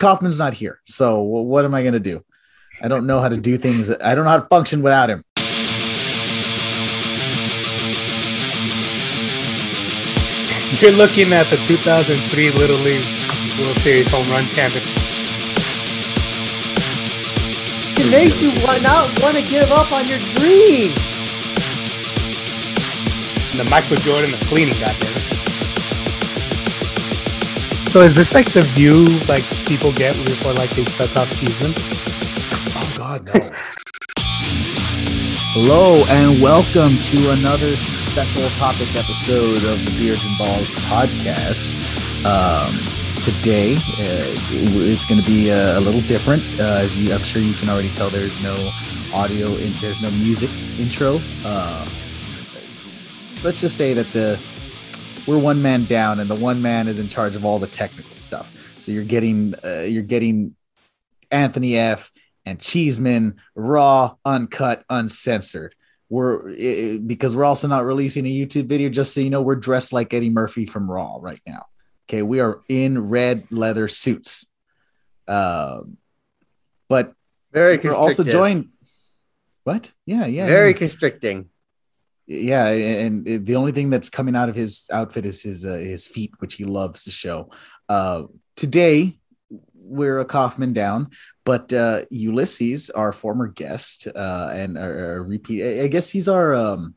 Kaufman's not here, so what am I going to do? I don't know how to do things. I don't know how to function without him. You're looking at the 2003 Little League World Series home run champion. It makes you not want to give up on your dreams. The Michael Jordan of cleaning, goddamn. So is this like the view like people get before like they suck off Cheeseman? Oh God, no. Hello and welcome to another special topic episode of the Beards and Balls podcast. Um, today, uh, it's going to be a, a little different. Uh, as you, I'm sure you can already tell, there's no audio, in, there's no music intro. Uh, let's just say that the we're one man down, and the one man is in charge of all the technical stuff. So you're getting uh, you're getting Anthony F and Cheeseman raw, uncut, uncensored. We're it, because we're also not releasing a YouTube video. Just so you know, we're dressed like Eddie Murphy from Raw right now. Okay, we are in red leather suits. Um, but Very we're also joined. What? Yeah, yeah. Very yeah. constricting. Yeah and and the only thing that's coming out of his outfit is his uh, his feet which he loves to show. Uh today we're a kaufman down but uh ulysses our former guest uh and a repeat i I guess he's our um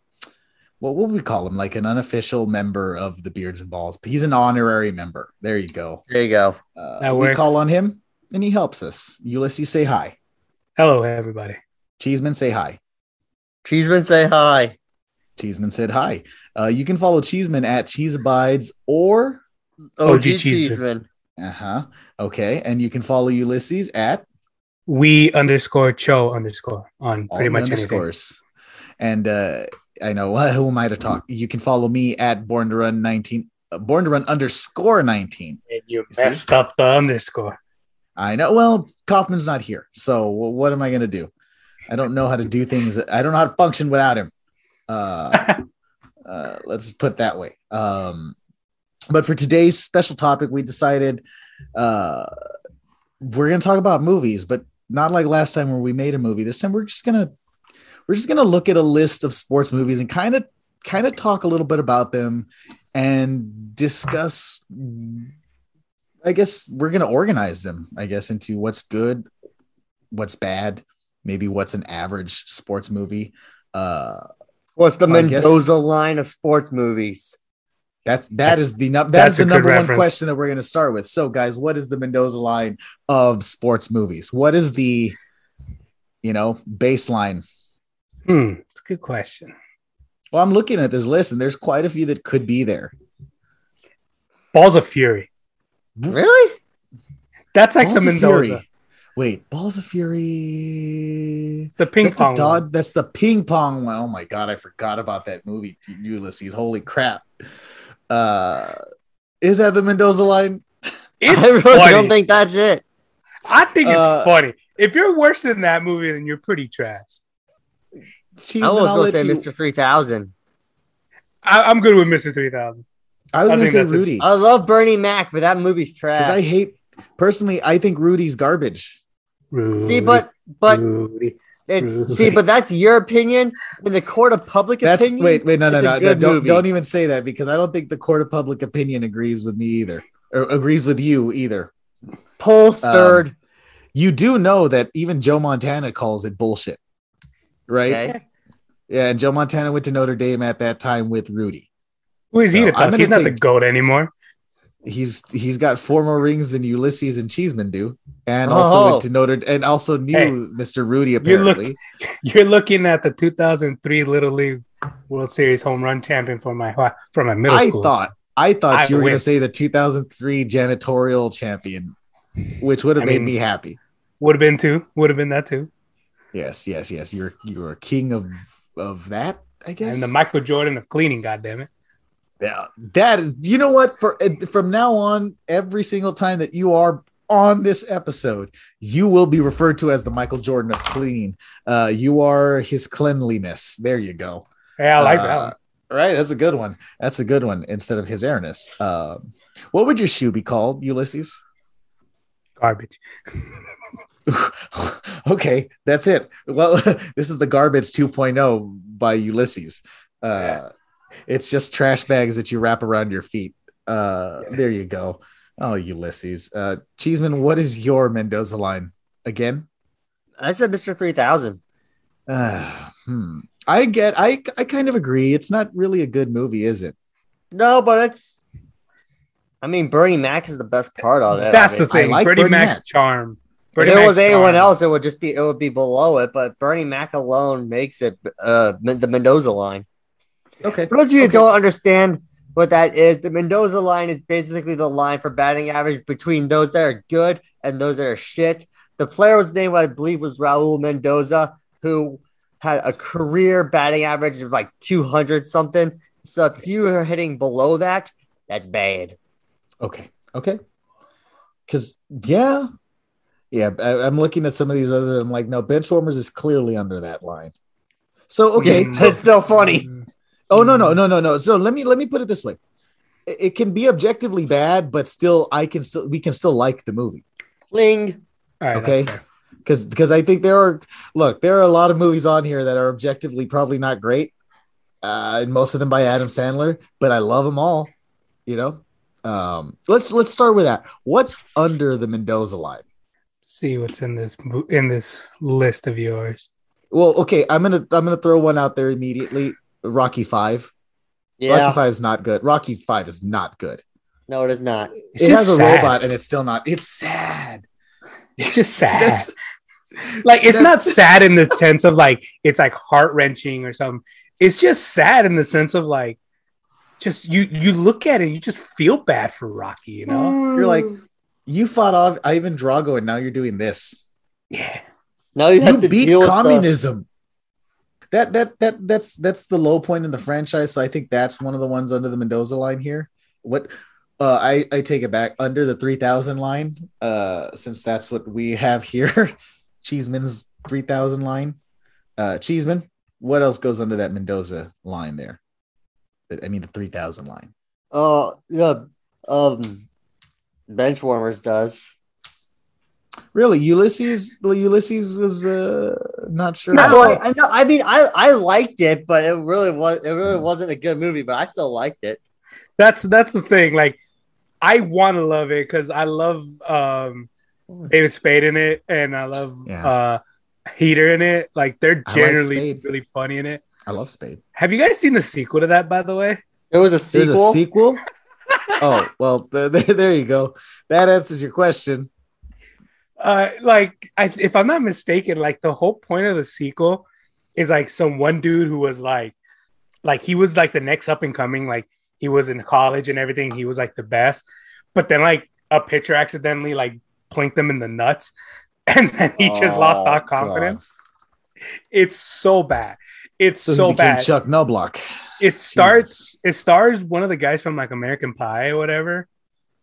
what what would we call him? Like an unofficial member of the beards and balls he's an honorary member. There you go. There you go. uh, That we call on him and he helps us. Ulysses say hi. Hello, everybody. cheeseman say hi. Cheeseman, say hi. Cheeseman said hi uh you can follow cheeseman at cheese abides or OG, OG Cheeseman. Cheeseman. Uh-huh. Okay. And you can follow Ulysses at We underscore cho underscore on all pretty the much anything. underscores. And uh I know well, who am I to talk? You can follow me at born to run 19 uh, born to run underscore 19. And you see? messed up the underscore. I know. Well, Kaufman's not here. So what am I gonna do? I don't know how to do things. I don't know how to function without him. Uh uh, let's put it that way. Um, but for today's special topic, we decided uh, we're going to talk about movies, but not like last time where we made a movie. This time we're just gonna we're just gonna look at a list of sports movies and kind of kind of talk a little bit about them and discuss. I guess we're gonna organize them. I guess into what's good, what's bad, maybe what's an average sports movie. Uh, What's the Mendoza line of sports movies? That's That's- the num- that's that's the number one question that we're going to start with. So, guys, what is the Mendoza line of sports movies? What is the you know baseline? Hmm, it's a good question. Well, I'm looking at this list, and there's quite a few that could be there. Balls of Fury. Really? That's like Balls the Mendoza. Fury. Wait, Balls of Fury. The Is ping that the pong. Dod- one. That's the ping pong one. Oh my god, I forgot about that movie, Ulysses. Holy crap! Uh, is that the Mendoza line? It's I really funny. don't think that's it. I think it's Uh, funny. If you're worse than that movie, then you're pretty trash. Cheeseman, I was I'll going let to say you- Mr. 3000. I, I'm good with Mr. 3000. I was I going to say that's a- Rudy. I love Bernie Mac, but that movie's trash. I hate personally. I think Rudy's garbage. Rudy, See, but but Rudy. it's Rudy. see, but that's your opinion. In the court of public That's opinion, wait, wait, no, no, it's no, no don't, don't even say that because I don't think the court of public opinion agrees with me either, or agrees with you either. Polstered. Um, you do know that even Joe Montana calls it bullshit, right? okay. Yeah, and Joe Montana went to Notre Dame at that time with Rudy. Who is he to I'm talk? gonna He's not the goat anymore. He's he's got four more rings than Ulysses and Cheeseman do, and also Oh. went to Notre and also knew Hey, Mr. Rudy you look- apparently. You're looking at the 2003 Little League World Series home run champion for my for my middle I school. thought I thought I you were going to say the 2003 janitorial champion, which would have I made mean- me happy. would have been too. Would have been that too. Yes, yes, yes. You're you're a king of of that, I guess. And the Michael Jordan of cleaning. God damn it! Yeah, that is. You know what? For uh, from now on, every single time that you are on this episode, you will be referred to as the Michael Jordan of clean. Uh, you are his cleanliness. There you go. Yeah, I like Uh, that one. Right, that's a good one. That's a good one. Instead of his airness, um, what would your shoe be called, Ulysses? Garbage. okay, that's it. Well, this is the garbage 2.0 by Ulysses. Uh, Yeah. It's just trash bags that you wrap around your feet. Uh, There you go. Oh, Ulysses. Uh, Cheeseman, what is your Mendoza line again? I said Mr. 3000. Uh, hmm. I get. I I kind of agree. It's not really a good movie, is it? No, but it's. I mean, Bernie Mac is the best part of it. That's I mean, the thing. like Bernie Bernie Mac's Mac. charm. If it Mac's was anyone charm. else, it would just be it would be below it. But Bernie Mac alone makes it uh the Mendoza line. Okay. For those of you Okay. who don't understand what that is, the Mendoza line is basically the line for batting average between those that are good and those that are shit. The player's name, I believe, was Raul Mendoza, who had a career batting average of like 200 something. So if you are hitting below that, that's bad. Okay. Okay. Because yeah, yeah. I, I'm looking at some of these other. I'm like, no, Benchwarmers is clearly under that line. So okay. Yeah, so- it's still funny. Mm. Oh no no no no no. So let me let me put it this way. It, it can be objectively bad, but still, I can still we can still like the movie Ling. All right, Okay. because because I think there are look there are a lot of movies on here that are objectively probably not great, uh, and most of them by Adam Sandler, but I love them all. You know, um, let's let's start with that. What's under the Mendoza line? See what's in this in this list of yours. Well, okay, I'm gonna I'm gonna throw one out there immediately. Rocky Five. Yeah. Rocky Five is not good. Rocky Five is not good. No, it is not. It's it just has a sad. robot, and it's still not. It's sad. It's just sad. That's like it's not sad in the sense of like it's like heart wrenching or something. It's just sad in the sense of like just you you look at it, you just feel bad for Rocky, you know? Mm. you're like you fought off Ivan Drago, and now you're doing this. Yeah. Now you have You to beat deal with the- communism. That that that that's that's the low point in the franchise. So I think that's one of the ones under the Mendoza line here. What uh, I I take it back under the three thousand line. Uh, since that's what we have here, Cheeseman's three thousand line. Uh, Cheeseman. What else goes under that Mendoza line there? I mean the three thousand line. Uh, yeah. Um, bench warmers does. Really, Ulysses? Ulysses was uh not sure. No, I, I know. I mean, I I liked it, but it really was. It really wasn't a good movie, but I still liked it. That's that's the thing. Like I want to love it because I love um David Spade in it and I love Yeah. uh Heater in it. Like they're I like generally really funny in it. I love Spade. Have you guys seen the sequel to that, by the way? It was a There's sequel. a sequel. oh well, th- there, there you go. That answers your question. Uh like I, if i'm not mistaken like the whole point of the sequel is like some one dude who was like like he was like the next up and coming like he was in college and everything he was like the best. But then like a pitcher accidentally like plinked him in the nuts and then he just lost Oh, all confidence. It's so bad. It's So, so, bad. Chuck Knoblauch. it starts it stars one of the guys from like american pie or whatever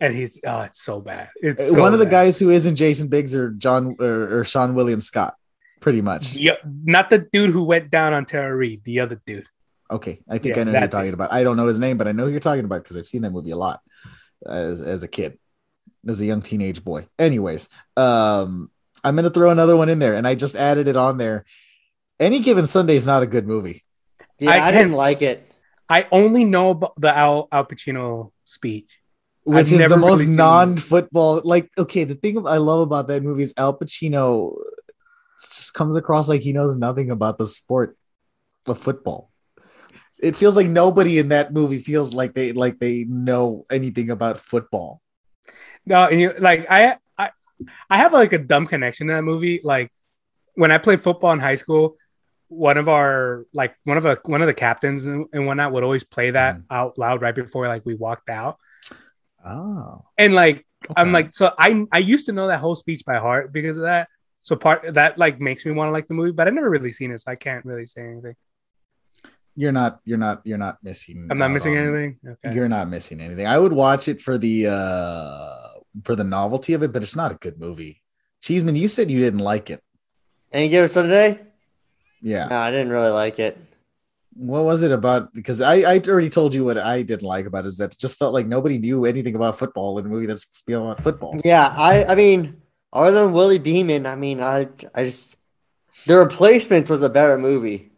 and he's oh it's so bad it's Uh, so One of the bad. guys who isn't Jason Biggs or John or, or Seann William Scott, pretty much. Yeah, not the dude who went down on Tara Reid, the other dude. Okay, I think Yeah, I know who you're talking dude. about. I don't know his name, but I know who you're talking about because I've seen that movie a lot as as a kid, as a young teenage boy. Anyways, um, I'm gonna throw another one in there, and I just added it on there. Any given Sunday is not a good movie. yeah, I I, didn't can't- like it. I only know about the Al, Al Pacino speech. Which I've is the most really non-football. Like, okay, the thing I love about that movie is Al Pacino just comes across like he knows nothing about the sport of football. It feels like nobody in that movie feels like they like they know anything about football. No, and you like I I I have like a dumb connection to that movie. Like when I played football in high school, one of our like one of a one of the captains and, and whatnot would always play that Mhm. out loud right before like we walked out. Oh, And like I'm like so I I used to know that whole speech by heart because of that. So part that like makes me want to like the movie, but I've never really seen it, so I can't really say anything. you're not you're not you're not missing. I'm not missing on- anything. Okay. You're not missing anything. I would watch it for the uh for the novelty of it, but it's not a good movie. Cheeseman, you said you didn't like it. And you give it some today? Yeah. No, I didn't really like it. What was it about? Because I, I already told you what I didn't like about it is that it just felt like nobody knew anything about football in a movie that's supposed to be about football. Yeah, I I mean, Other than Willie Beeman, I mean, I I just the replacements was a better movie.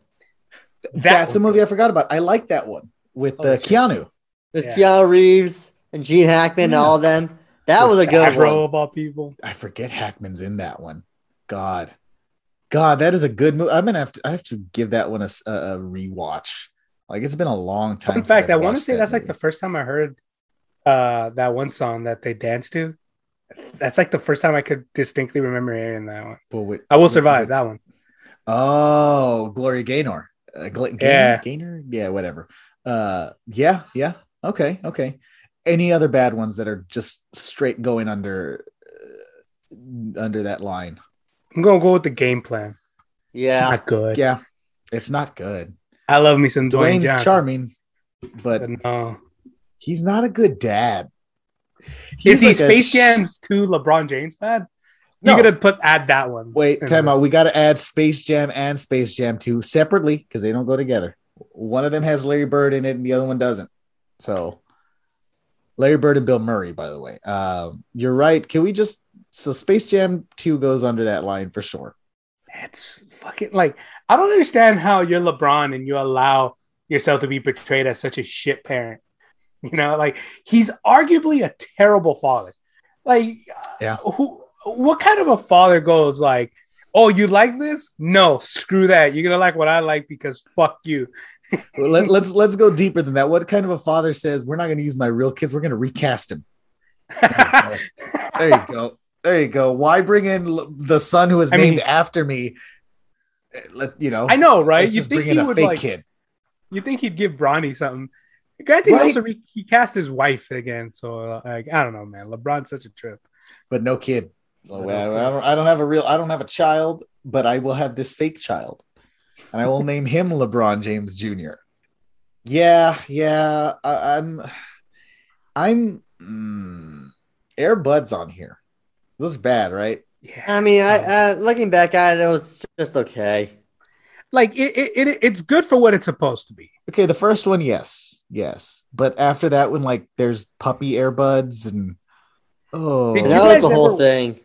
That's the movie good. I forgot about. I like that one with Oh, uh. Keanu. With Yeah. Keanu Reeves and Gene Hackman and all of them. That was a good Favreau one. of all people. I forget Hackman's in that one. God, God, that is a good movie. I'm gonna have to. I have to give that one a, a rewatch. Like it's been a long time. In fact, I've want to say that that's like the first time I heard uh that one song that they danced to. That's like the first time I could distinctly remember hearing that one. But wait, I will wait, survive that one. Oh, Gloria Gaynor. Uh, Gaynor, Yeah. Gaynor, yeah, whatever. Uh, yeah, yeah. Okay, okay. Any other bad ones that are just straight going under uh, under that line? I'm gonna go with the game plan. It's Yeah. not good. Yeah, it's not good. I love me some Dwayne Dwayne's Johnson. charming, but but no. he's not a good dad. Is He's he like Space sh- Jam to LeBron James bad? No. You gotta put add that one. Wait, in time out. We got to add Space Jam and Space Jam 2 separately because they don't go together. One of them has Larry Bird in it and the other one doesn't. So, Larry Bird and Bill Murray, by the way. Um, you're right. Can we just. So, Space Jam 2 goes under that line for sure. It's fucking like I don't understand how you're LeBron and you allow yourself to be portrayed as such a shit parent. You know, like he's arguably a terrible father. Like, Yeah. Uh, who? What kind of a father goes like, "Oh, you like this? No, screw that. You're gonna like what I like because fuck you." Well, Let, let's let's go deeper than that. What kind of a father says we're not going to use my real kids? We're going to recast him. There you go. There you go. Why bring in the son who is I named mean- after me? Let you know. I know, right? You think bring he a would fake like? kid. You think he'd give Bronny something? Granted, Right. he also re- he cast his wife again, so like I don't know, man. LeBron's such a trip. but no kid. So, But no well. I, don't, I don't have a real, I don't have a child, but I will have this fake child, and I will name him LeBron James Jr. Yeah, yeah, I, I'm, I'm, mm, Air Buds on here. It was bad, right? Yeah, I mean, I uh, looking back at it, it was just okay. like it, it, it it's good for what it's supposed to be. Okay, the first one, yes, yes, but after that one, like, there's puppy Air Buds and oh, Did And you that was the whole ever- thing.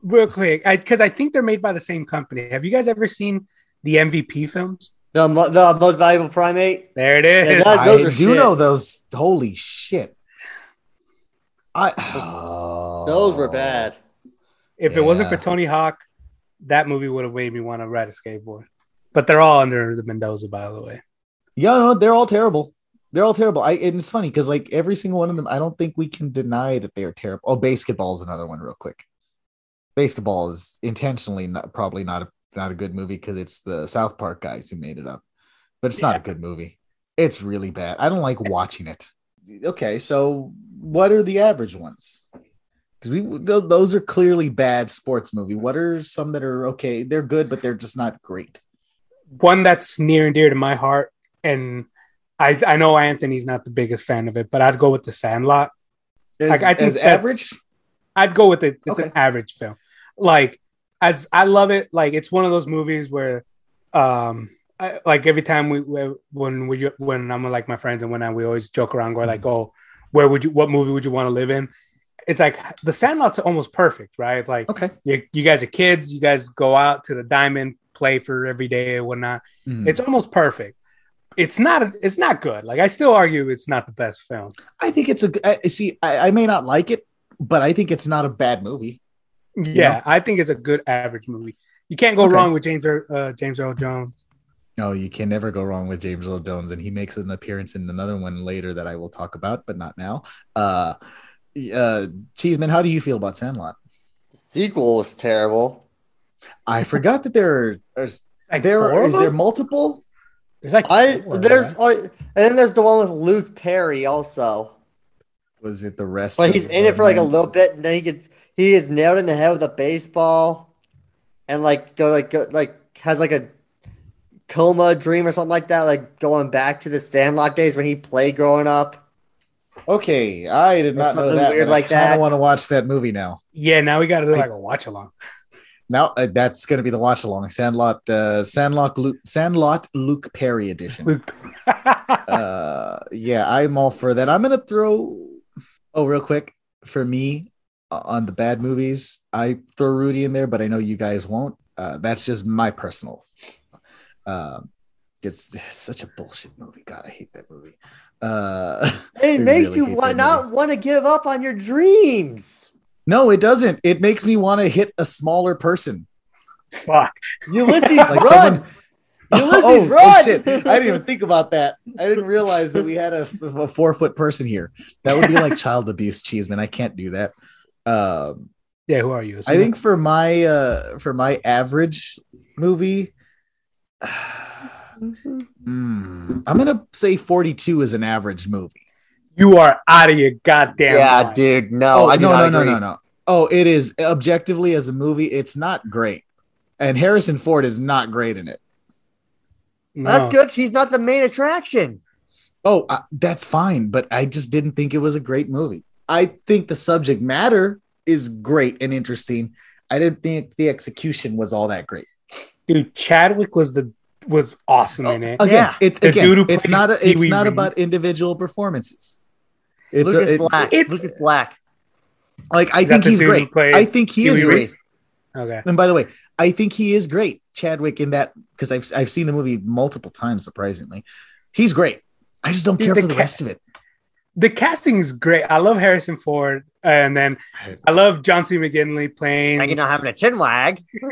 Real quick, because I, think they're made by the same company. Have you guys ever seen the MVP films? The, the most valuable primate. There it is. Yeah, that- I those are do shit. know those. Holy shit! I oh. Those were bad. if it wasn't for Tony Hawk, that movie would have made me want to ride a skateboard. But they're all under the Mendoza, by the way. Yeah, no, they're all terrible. They're all terrible. I and it's funny because like every single one of them, I don't think we can deny that they are terrible. Oh, basketball is another one, real quick. Basketball is intentionally not probably not a not a good movie because it's the South Park guys who made it up, but it's not a good movie. It's really bad. I don't like watching it. Okay, so what are the average ones? Because we th- those are clearly bad sports movie. What are some that are okay? They're good, but they're just not great. One that's near and dear to my heart, and I I know Anthony's not the biggest fan of it, but I'd go with The Sandlot. As, Like, I think average. I'd go with it. It's an average film. Like as I love it. Like it's one of those movies where, um, I, like every time we we- when we when I'm with, like my friends and when I we always joke around going like, oh, where would you what movie would you want to live in? It's like The Sandlot's almost perfect, right? It's like Okay. you, you guys are kids, you guys go out to the diamond, play for every day and whatnot. Mhm. It's almost perfect. It's not. It's not good. Like I still argue it's not the best film. I think it's a. I- See, I, I may not like it, but I think it's not a bad movie. Yeah, I think it's a good average movie. You can't go Okay. wrong with James Earl, uh, James Earl Jones. No, you can never go wrong with James Earl Jones, and he makes an appearance in another one later that I will talk about, but not now. Uh, uh, Cheeseman, how do you feel about Sandlot? The sequel was terrible. I forgot that there are. There's, Like there four of is there multiple. There's like I four, there's right? and then there's the one with Luke Perry also. Was it the rest? But of he's in it for like a little bit, and then he gets he gets nailed in the head with a baseball, and like go like go like has like a coma dream or something like that, like going back to the Sandlot days when he played growing up. Okay, I did not know that. weird but like I kind that. of want to watch that movie now. yeah. Now we got to do like a watch along. Now uh, that's going to be the watch along. Sandlot, uh, Sandlot, Luke, Sandlot, Luke Perry edition. Luke. uh yeah i'm all for that i'm gonna throw oh real quick for me on the bad movies, I throw Rudy in there, but I know you guys won't. Uh, that's just my personal. Um, it's, it's such a bullshit movie. God, I hate that movie. Uh, It makes really you wa- not want to give up on your dreams. no, it doesn't. It makes me want to hit a smaller person. Fuck. Ulysses, Like run! someone. Ulysses, oh, run! oh, shit! I didn't even think about that. I didn't realize that we had a, a four foot person here. That would be like child abuse, Cheeseman. I can't do that. Um, Yeah, who are you? I think for my uh for my average movie, mm, I'm gonna say 42 is an average movie. you are out of your goddamn yeah, mind. dude. No, oh, I do no, not no, no, agree. no, no. Oh, it is objectively as a movie, it's not great. And Harrison Ford is not great in it. No. That's good. He's not the main attraction. Oh, uh, that's fine, but I just didn't think it was a great movie. I think the subject matter is great and interesting. I didn't think the execution was all that great. Dude, Chadwick was the was awesome in it. Oh, again, Yeah. it's The again, it's not a, it's Pee-wee not Reese. about individual performances. It's a- Lucas it- Black. it's- Lucas Black. like I think he's great. I think he is Pee-wee great. Reese? Okay. And by the way, I think he is great, Chadwick, in that because I've I've seen the movie multiple times. Surprisingly, he's great. I just don't Dude, care the for the ca- rest of it. The casting is great. I love Harrison Ford, and then I love John C. McGinley playing. And you're not having a chin wag. He's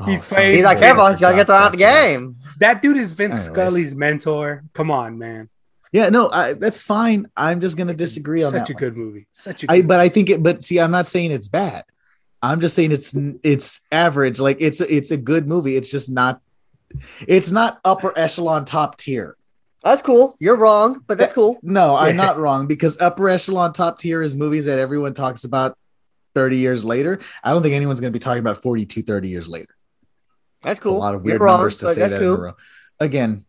oh, son playing- of He's like, bitch, careful, I he's gonna get thrown out the forgot. That's right. game. That dude is Vince Anyways. Scully's mentor. Come on, man. Yeah, no, I, that's fine. I'm just gonna disagree on Such that. Such a one. good movie. Such a good I but I think it. But see, I'm not saying it's bad. I'm just saying it's it's average. Like it's it's a good movie. It's just not. It's not upper echelon top tier. That's cool. You're wrong, but that's cool. No, I'm not wrong because upper echelon top tier is movies that everyone talks about 30 years later. I don't think anyone's going to be talking about 42, 30 years later. That's It's cool. a lot of weird wrong, numbers to say that in a row. Again,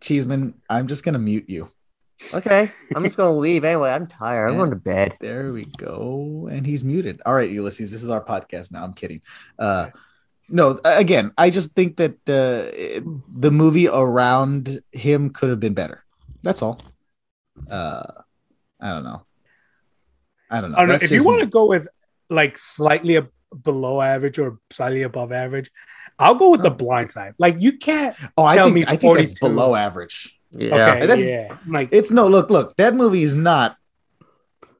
Cheeseman, I'm just going to mute you. Okay, I'm just gonna leave anyway. I'm tired. I'm Yeah. going to bed. There we go. And he's muted. All right, Ulysses, this is our podcast now. I'm kidding. Uh, no, again, I just think that uh, the movie around him could have been better. That's all. Uh, I don't know. I don't know. I don't know. If you want to go with like slightly ab- below average or slightly above average, I'll go with the Oh. blind side. Like you can't Oh, I tell think me I think that's below average. Yeah. okay, that's- yeah. Like It's no look, look. That movie is not.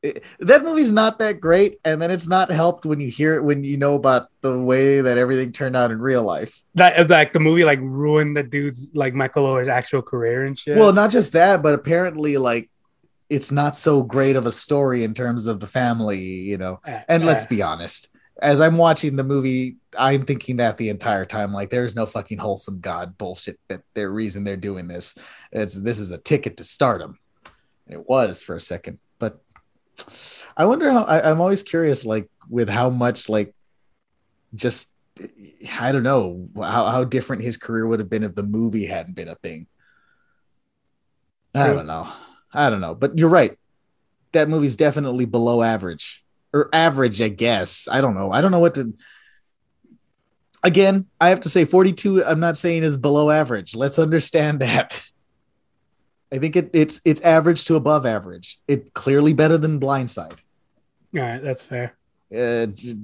It- that movie's not that great, and then it's not helped when you hear it when you know about the way that everything turned out in real life. that like the movie like ruined the dude's like Michael Oher's actual career and shit. Well, not just that, but apparently, like, it's not so great of a story in terms of the family, you know. Uh, And let's uh, be honest, as I'm watching the movie, I'm thinking that the entire time, like, there's no fucking wholesome God bullshit that their reason they're doing this. It's this is a ticket to stardom. It was for a second, I wonder how. I, I'm always curious, like, with how much, like, just I don't know how, how different his career would have been if the movie hadn't been a thing. I don't know. I don't know. But you're right. That movie's definitely below average. Or average, I guess. I don't know. I don't know what to again, I have to say 42, I'm not saying is below average. Let's understand that. I think it, it's it's average to above average. It clearly better than Blindside. all right, that's fair. Uh, j-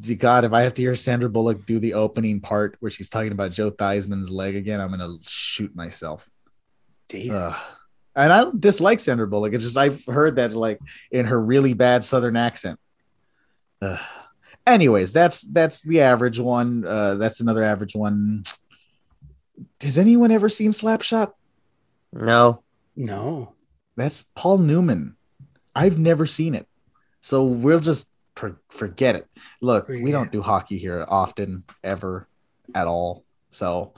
j- God, if I have to hear Sandra Bullock do the opening part where she's talking about Joe Theismann's leg again, I'm gonna shoot myself. Jeez. And I don't dislike Sandra Bullock. It's just I've heard that like in her really bad Southern accent. Ugh. Anyways, that's that's the average one. Uh, that's another average one. Has anyone ever seen Slapshot? No. No. That's Paul Newman. I've never seen it, so we'll just for, forget it. Look, we don't do hockey here often, ever, at all. So,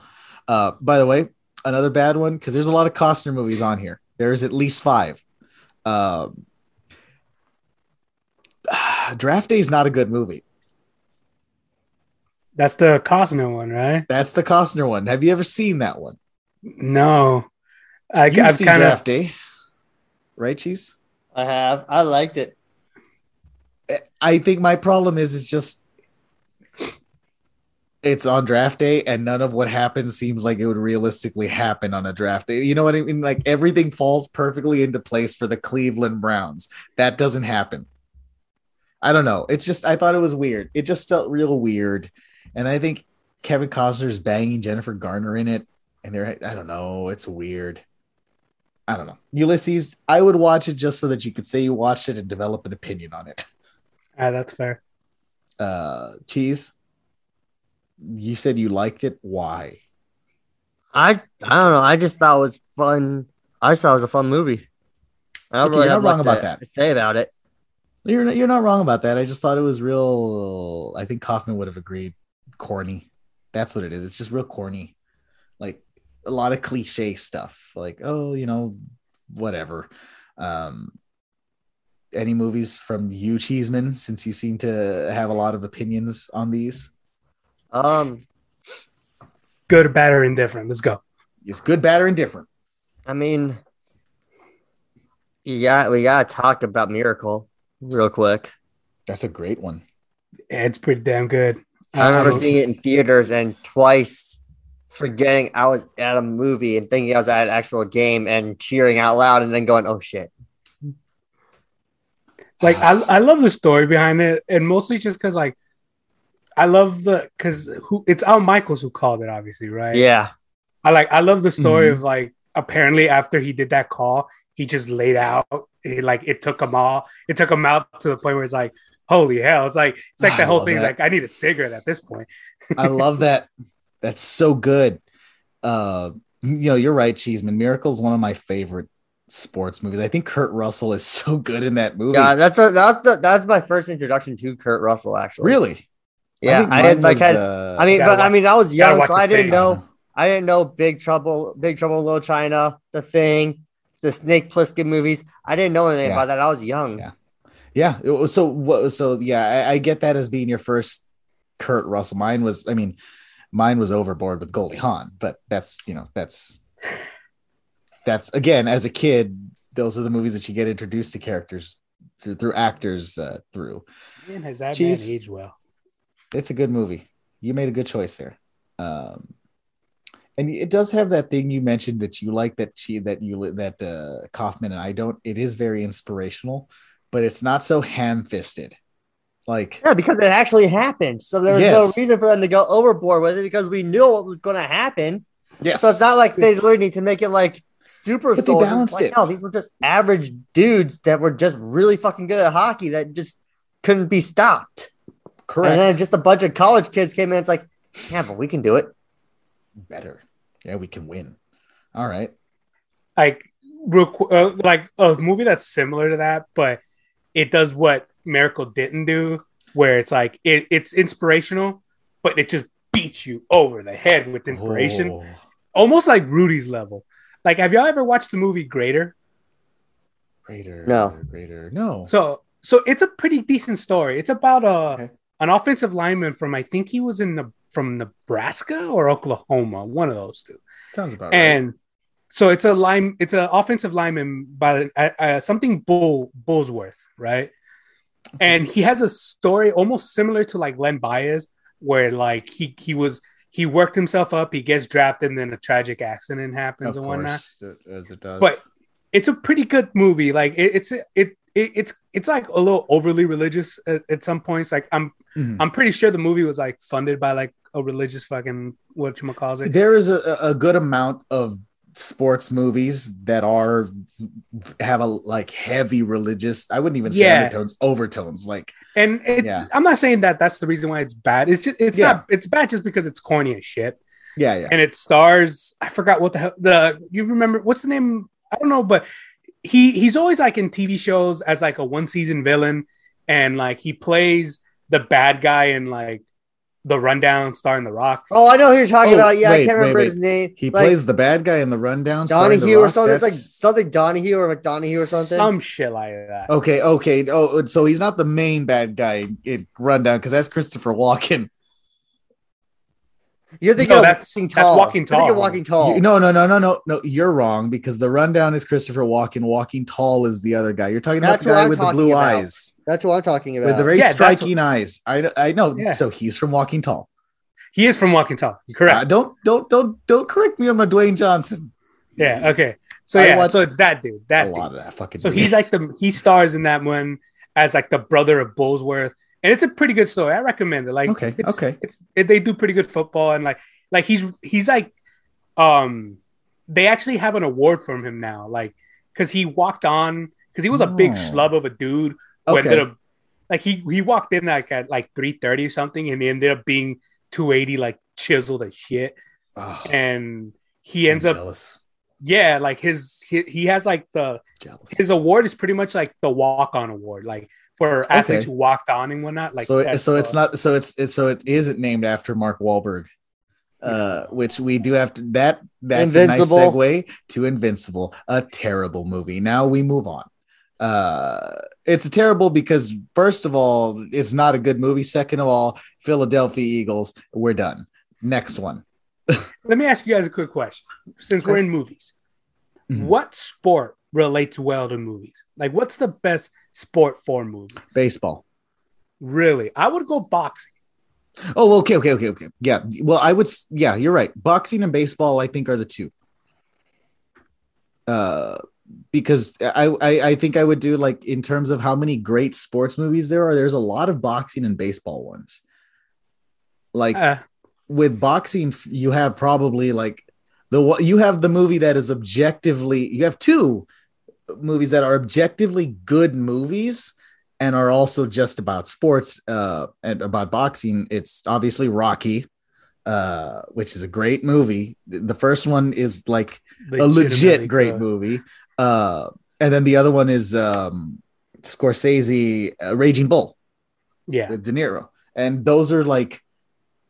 uh, by the way, another bad one because there's a lot of Costner movies on here. There's at least five. Um, Draft Day is not a good movie. That's the Costner one, right? That's the Costner one. Have you ever seen that one? No. I, You've I've seen kind of Draft Day, right, Cheese? I have. I liked it. I think my problem is it's just it's on draft day and none of what happens seems like it would realistically happen on a draft day. You know what I mean? Like everything falls perfectly into place for the Cleveland Browns. That doesn't happen. I don't know. It's just I thought it was weird. It just felt real weird, and I think Kevin Costner's banging Jennifer Garner in it, and they're I don't know. It's weird. I don't know. Ulysses, I would watch it just so that you could say you watched it and develop an opinion on it. Ah, that's fair. Uh, cheese. You said you liked it. Why? I I don't know. I just thought it was fun. I just thought it was a fun movie. I don't Okay, really you're not wrong about that. Say about it. You're not, you're not wrong about that. I just thought it was real. I think Kaufman would have agreed. Corny. That's what it is. It's just real corny. Like a lot of cliche stuff. Like oh, you know, whatever. Um, any movies from you, Cheeseman? Since you seem to have a lot of opinions on these, Um, Good, bad, or indifferent. Let's go. it's good, bad, or indifferent. I mean, yeah, we gotta talk about Miracle real quick. That's a great one. Yeah, it's pretty damn good. I remember Um, seeing it in theaters and twice forgetting I was at a movie and thinking I was at an actual game and cheering out loud and then going, "Oh shit!" like I, I love the story behind it and mostly just because like i love the because who it's al michaels who called it obviously right Yeah, i like i love the story Mhm. of like apparently after he did that call he just laid out he, like it took him all it took him out to the point where it's like holy hell it's like it's like I the whole love thing's that. like i need a cigarette at this point I love that. That's so good. Uh, you know, you're right, Cheeseman. Miracle is one of my favorite sports movies. I think Kurt Russell is so good in that movie. yeah. That's a, that's the, that's my first introduction to Kurt Russell. Actually, really? Yeah, think I, mine didn't like. Had, uh, I mean, Gotta but I mean, I was young, so I didn't thing. know. I didn't know Big Trouble, Big Trouble in Little China, The Thing, the Snake Plissken movies. I didn't know anything Yeah. about that. I was young. Yeah. Yeah. was- So what? So yeah, I, I get that as being your first Kurt Russell. Mine was. I mean, mine was Overboard with Goldie Hawn, but that's you know that's that's again as a kid. Those are the movies that you get introduced to characters through, through actors uh, through. man has that Jeez. man aged well it's a good movie. You made a good choice there. Um, and it does have that thing you mentioned that you like that she that you that uh, Kaufman and I don't. It is very inspirational, but it's not so ham fisted. Like Yeah, because it actually happened. So there was Yes. no reason for them to go overboard with it because we knew what was going to happen. yes, So it's not like they literally need to make it like super But they balanced Like, it. No, these were just average dudes that were just really fucking good at hockey that just couldn't be stopped. correct. And then just a bunch of college kids came in. It's like, yeah, but we can do it. Better, yeah, we can win. All right, like real uh, like a movie that's similar to that, but it does what Miracle didn't do, where it's like it, it's inspirational, but it just beats you over the head with inspiration, Oh, almost like Rudy's level. Like, have y'all ever watched the movie Greater? greater, No. greater, no. So, so it's a pretty decent story. It's about a Okay. an offensive lineman from I think he was in the from Nebraska or Oklahoma, one of those two. Sounds about right. and so it's a line it's an offensive lineman by uh, uh, something bull Burlsworth right and he has a story almost similar to like len bias where like he he was he worked himself up he gets drafted and then a tragic accident happens Of and whatnot. course, as it does. but it's a pretty good movie. Like it, it's it, it it's it's like a little overly religious at, at some points. Like i'm Mhm. i'm pretty sure the movie was like funded by like a religious fucking what you call it there is a, a good amount of sports movies that are have a like heavy religious i wouldn't even say Yeah. undertones overtones like And it, Yeah. I'm not saying that that's the reason why it's bad. It's just it's Yeah. not it's bad just because it's corny as shit. yeah yeah And it stars I forgot what the hell the you remember what's the name? I don't know, but he he's always like in TV shows as like a one season villain, and like he plays the bad guy in like the rundown starring The Rock. Oh, I know who you're talking Oh, about. Yeah, wait, I can't remember wait. his name. he Like, plays the bad guy in the rundown starring The Donahue or Rock. something. It's like That's- something Donahue or McDonahue or something. Some shit like that. okay okay oh so he's not the main bad guy in rundown because that's christopher walken You're thinking No, of that's- Walking that's Tall. Walking You're thinking Tall. Walking Tall. You- no no no no no no you're wrong because the rundown is christopher walken walking tall is the other guy you're talking about That's the guy I'm with the blue about. eyes That's what I'm talking about. with the very Yeah, that's striking eyes i i know Yeah. so he's from walking tall He is from Walking Tall. You're correct. Uh, don't don't don't don't correct me on my Dwayne Johnson. yeah. Okay. So I yeah. So it's that dude. That a dude. lot of that fucking. So movie. he's like the he stars in that one as like the brother of Burlsworth, and it's a pretty good story. I recommend it. Like, Okay, it's, okay. it's it, they do pretty good football, and like like he's he's like um they actually have an award from him now, like because he walked on because he was a big Oh. schlub of a dude who Okay. ended up like he he walked in like at like three thirty or something, and he ended up being two eighty, like chiseled as shit, Oh, and he ends I'm up jealous. yeah, like his he, he has like the jealous. his award is pretty much like the walk on award, like for athletes who walked on and whatnot. Like so, it, that's, so it's uh, not. So it's, it's so it isn't named after Mark Wahlberg, uh, which we do have to. That that's Invincible. a nice segue to Invincible, a terrible movie. Now we move on. Uh, it's terrible because first of all, it's not a good movie. Second of all, Philadelphia Eagles. We're done. Next one. Let me ask you guys a quick question. Since we're in movies, Mhm. what sport relates well to movies? Like, what's the best sport for movies? Baseball. Really, I would go boxing. Oh, okay, okay, okay, okay. Yeah. Well, I would. Yeah, you're right. Boxing and baseball, I think, are the two. Uh, because I, I, I think I would do like in terms of how many great sports movies there are. There's a lot of boxing and baseball ones. Like Uh, with boxing, you have probably like the you have the movie that is objectively. You have two movies that are objectively good movies and are also just about sports uh, and about boxing. It's obviously Rocky, uh, which is a great movie. The first one is like a legit great good. movie, uh, and then the other one is um, Scorsese, uh, Raging Bull Yeah, with De Niro, and those are like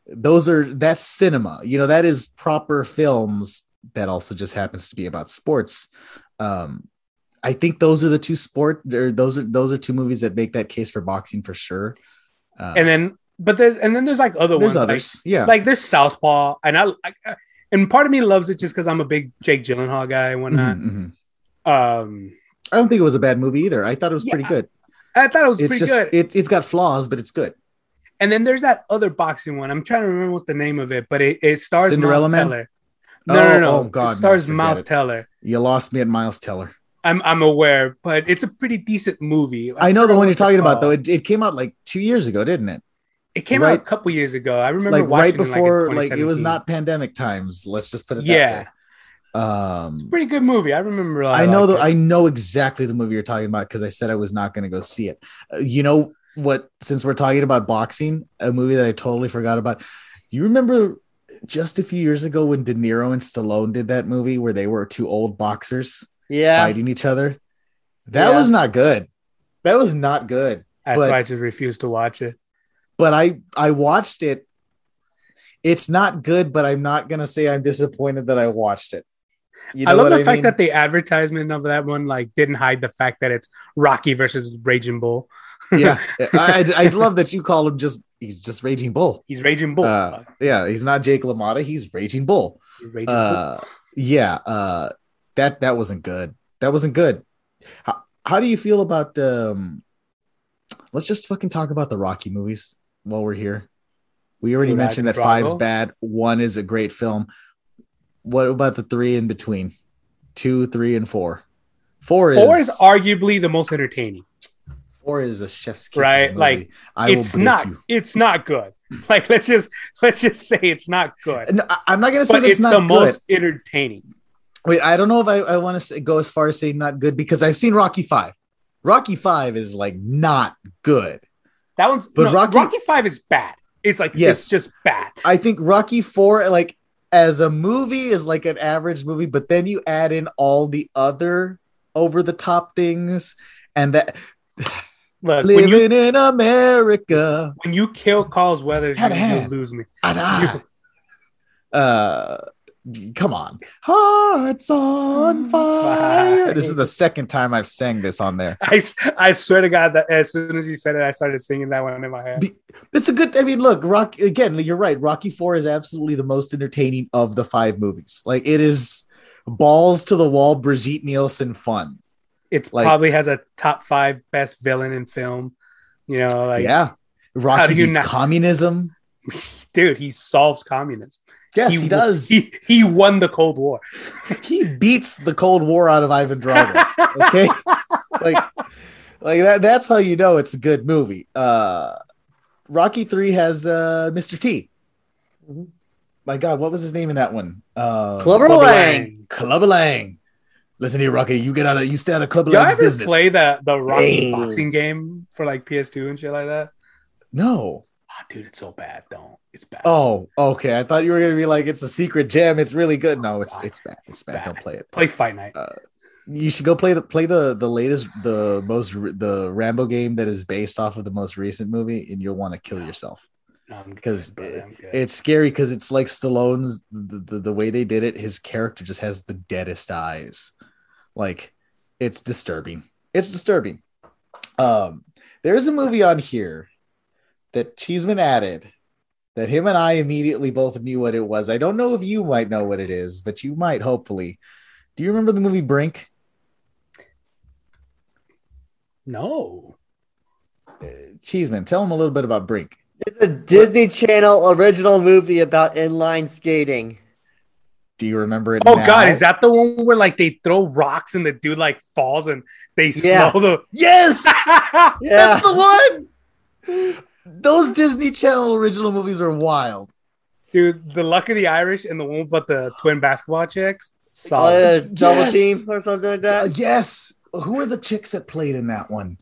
those are that's cinema. You know, that is proper films that also just happens to be about sports. Um, I think those are the two sport. Or those are those are two movies that make that case for boxing for sure. Uh, and then but there's and then there's like other there's ones others, yeah. like like there's Southpaw, and I, I and part of me loves it just because I'm a big Jake Gyllenhaal guy and whatnot. Mhm, mhm. Um, I don't think it was a bad movie either. I thought it was Yeah, pretty good. I thought it was It's pretty just good. it, it's got flaws, but it's good. And then there's that other boxing one. I'm trying to remember what the name of it, but it, it stars Cinderella Miles Man? Teller. No, Oh, no, no. oh, God, it stars no, Miles it. Teller. You lost me at Miles Teller. I'm I'm aware, but it's a pretty decent movie. I know the one you're talking about though. It, it came out like two years ago, didn't it? It came out a couple years ago. I remember Like watching right it, like, before, like, it was not pandemic times. Let's just put it Yeah. that way. Um, pretty good movie. I remember. I know the the I know exactly the movie you're talking about because I said I was not going to go see it. Uh, you know what? Since we're talking about boxing, a movie that I totally forgot about. You remember just a few years ago when De Niro and Stallone did that movie where they were two old boxers Yeah. fighting each other? That Yeah. was not good. That was not good. That's but- why I just refused to watch it. But I I watched it. It's not good, but I'm not gonna say I'm disappointed that I watched it. You I love what the fact mean? that the advertisement of that one like didn't hide the fact that it's Rocky versus Raging Bull. yeah, I, I I love that you call him just he's just Raging Bull. He's Raging Bull. Uh, yeah, he's not Jake LaMotta. He's Raging Bull. He's Raging Bull. Uh, yeah, uh, that that wasn't good. That wasn't good. How, how do you feel about um? Let's just fucking talk about the Rocky movies while we're here. We already Dude, mentioned that Drago? five's bad. One is a great film. What about the three in between? Two, three, and four. Four, Four is, is arguably the most entertaining. four is a chef's kiss. Right, like, I it's not. you. It's not good. Like let's just let's just say it's not good. No, I'm not gonna say But it's not the good. most entertaining. Wait, I don't know if I, I want to go as far as saying not good because I've seen Rocky Five. Rocky Five is like not good. That one's But no, Rocky- Rocky, Five is bad. It's like Yes. it's just bad. I think Rocky Four, like as a movie, is like an average movie, but then you add in all the other over the top things, and that Look, when living you in America. when you kill Carl's Weathers, you, you lose me. Ah, uh, come on, hearts on mm. fire. This is the second time I've sang this on there. I, I swear to God that as soon as you said it, I started singing that one in my head. It's a good. I mean, look, Rock again. You're right. Rocky Four is absolutely the most entertaining of the five movies. Like it is balls to the wall, Brigitte Nielsen fun. It like- probably has a top five best villain in film. You know, like yeah, Rocky beats not- communism. dude, he solves communism. Yes, he, does. He, He he won the Cold War. He beats the Cold War out of Ivan Drago. Okay, like like that. That's how you know it's a good movie. Uh, Rocky Three has uh, Mr. T. Mhm. My God, what was his name in that one? Uh, Clubber Clubber Lang. Lang. Clubber Lang. Listen here, Rocky. You get out of you stay out of Clubber Y'all Lang's ever business. play the the Rocky Dang. boxing game for like PS2 and shit like that? no. Ah, dude, it's so bad. Don't. It's bad. Oh, okay. I thought you were gonna be like it's a secret gem. It's really good. No, it's it's bad. It's bad. Bad. Don't play it. Play Fight Night. You should go play the play the the latest the most the Rambo game that is based off of the most recent movie, and you'll want to kill yourself. No, because brother, I'm. It's scary because it's like Stallone's the, the the way they did it. His character just has the deadest eyes. Like it's disturbing. It's disturbing. Um, there's a movie on here that Cheeseman added that him and I immediately both knew what it was. I don't know if you might know what it is, but you might hopefully. Do you remember the movie Brink? no. Uh, Cheeseman, tell him a little bit about Brink. It's a Disney Channel original movie about inline skating. Do you remember it? Oh now? god, is that the one where like they throw rocks and the dude like falls and they Yeah. slow the Yes, Yeah. that's the one. Those Disney Channel original movies are wild. dude, the luck of the Irish and the one about the twin basketball chicks. Uh, double Yes. team or something like Uh, that. yes. Who are the chicks that played in that one?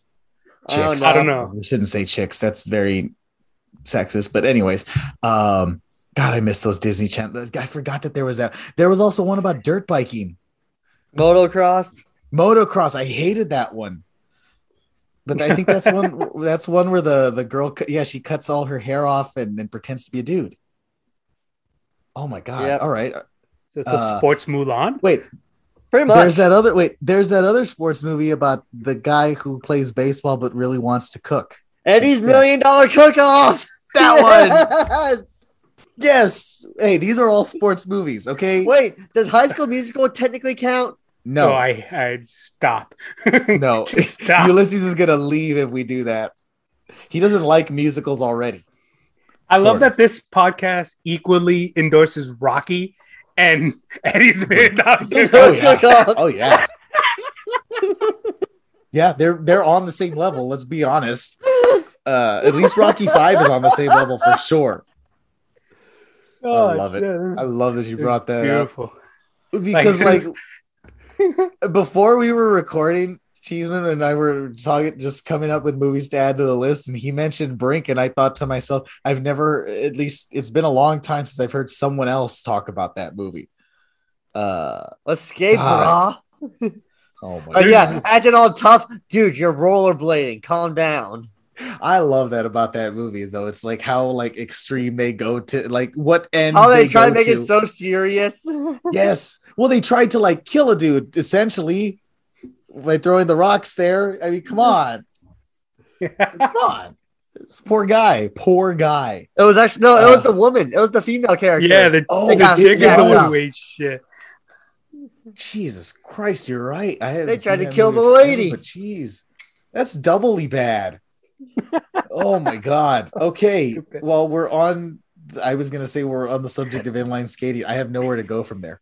I don't Chicks. know. I don't know. We shouldn't say chicks. That's very sexist. But anyways, um, God, I miss those Disney Channel. I forgot that there was that. There was also one about dirt biking, Motocross. motocross. I hated that one. But I think that's one. that's one where the the girl, yeah, she cuts all her hair off and, and pretends to be a dude. Oh my god! Yep. All right, So it's a Uh, sports Mulan. wait. Pretty much. There's that other wait. There's that other sports movie about the guy who plays baseball but really wants to cook. Eddie's million dollar cook off. That one. Yes. Hey, these are all sports movies. Okay. Wait, does High School Musical technically count? No, No. I I stop. no. Stop. Ulysses is gonna leave if we do that. He doesn't like musicals already. I love Sorta. that this podcast equally endorses Rocky and Eddie's Million Dollar Cook-Off. Oh yeah. Oh yeah. yeah, they're they're on the same level. Let's be honest. Uh, at least Rocky Five is on the same level for sure. Oh, I love it. shit, this I love that you is brought that up. beautiful. because Like- like before we were recording cheeseman and i were talking just coming up with movies to add to the list and he mentioned brink and i thought to myself i've never at least it's been a long time since i've heard someone else talk about that movie uh Escape, God. brah. oh my Oh, yeah, acting all tough. Dude, you're rollerblading. Calm down. I love that about that movie though it's like how like extreme they go to like what ends How they, try to make to. it so serious. yes well they tried to like kill a dude essentially by throwing the rocks there i mean come on Come on. This poor guy. Poor guy. It was actually no, it was Uh, the woman. It was the female character. yeah, the, Oh, the got- chick yeah, is the one yeah. who ate shit. Jesus Christ, you're right. I They tried to kill the forever, lady. But jeez, that's doubly bad. Oh my god. Okay. Stupid. Well, we're on. I was gonna say we're on the subject of inline skating. I have nowhere to go from there.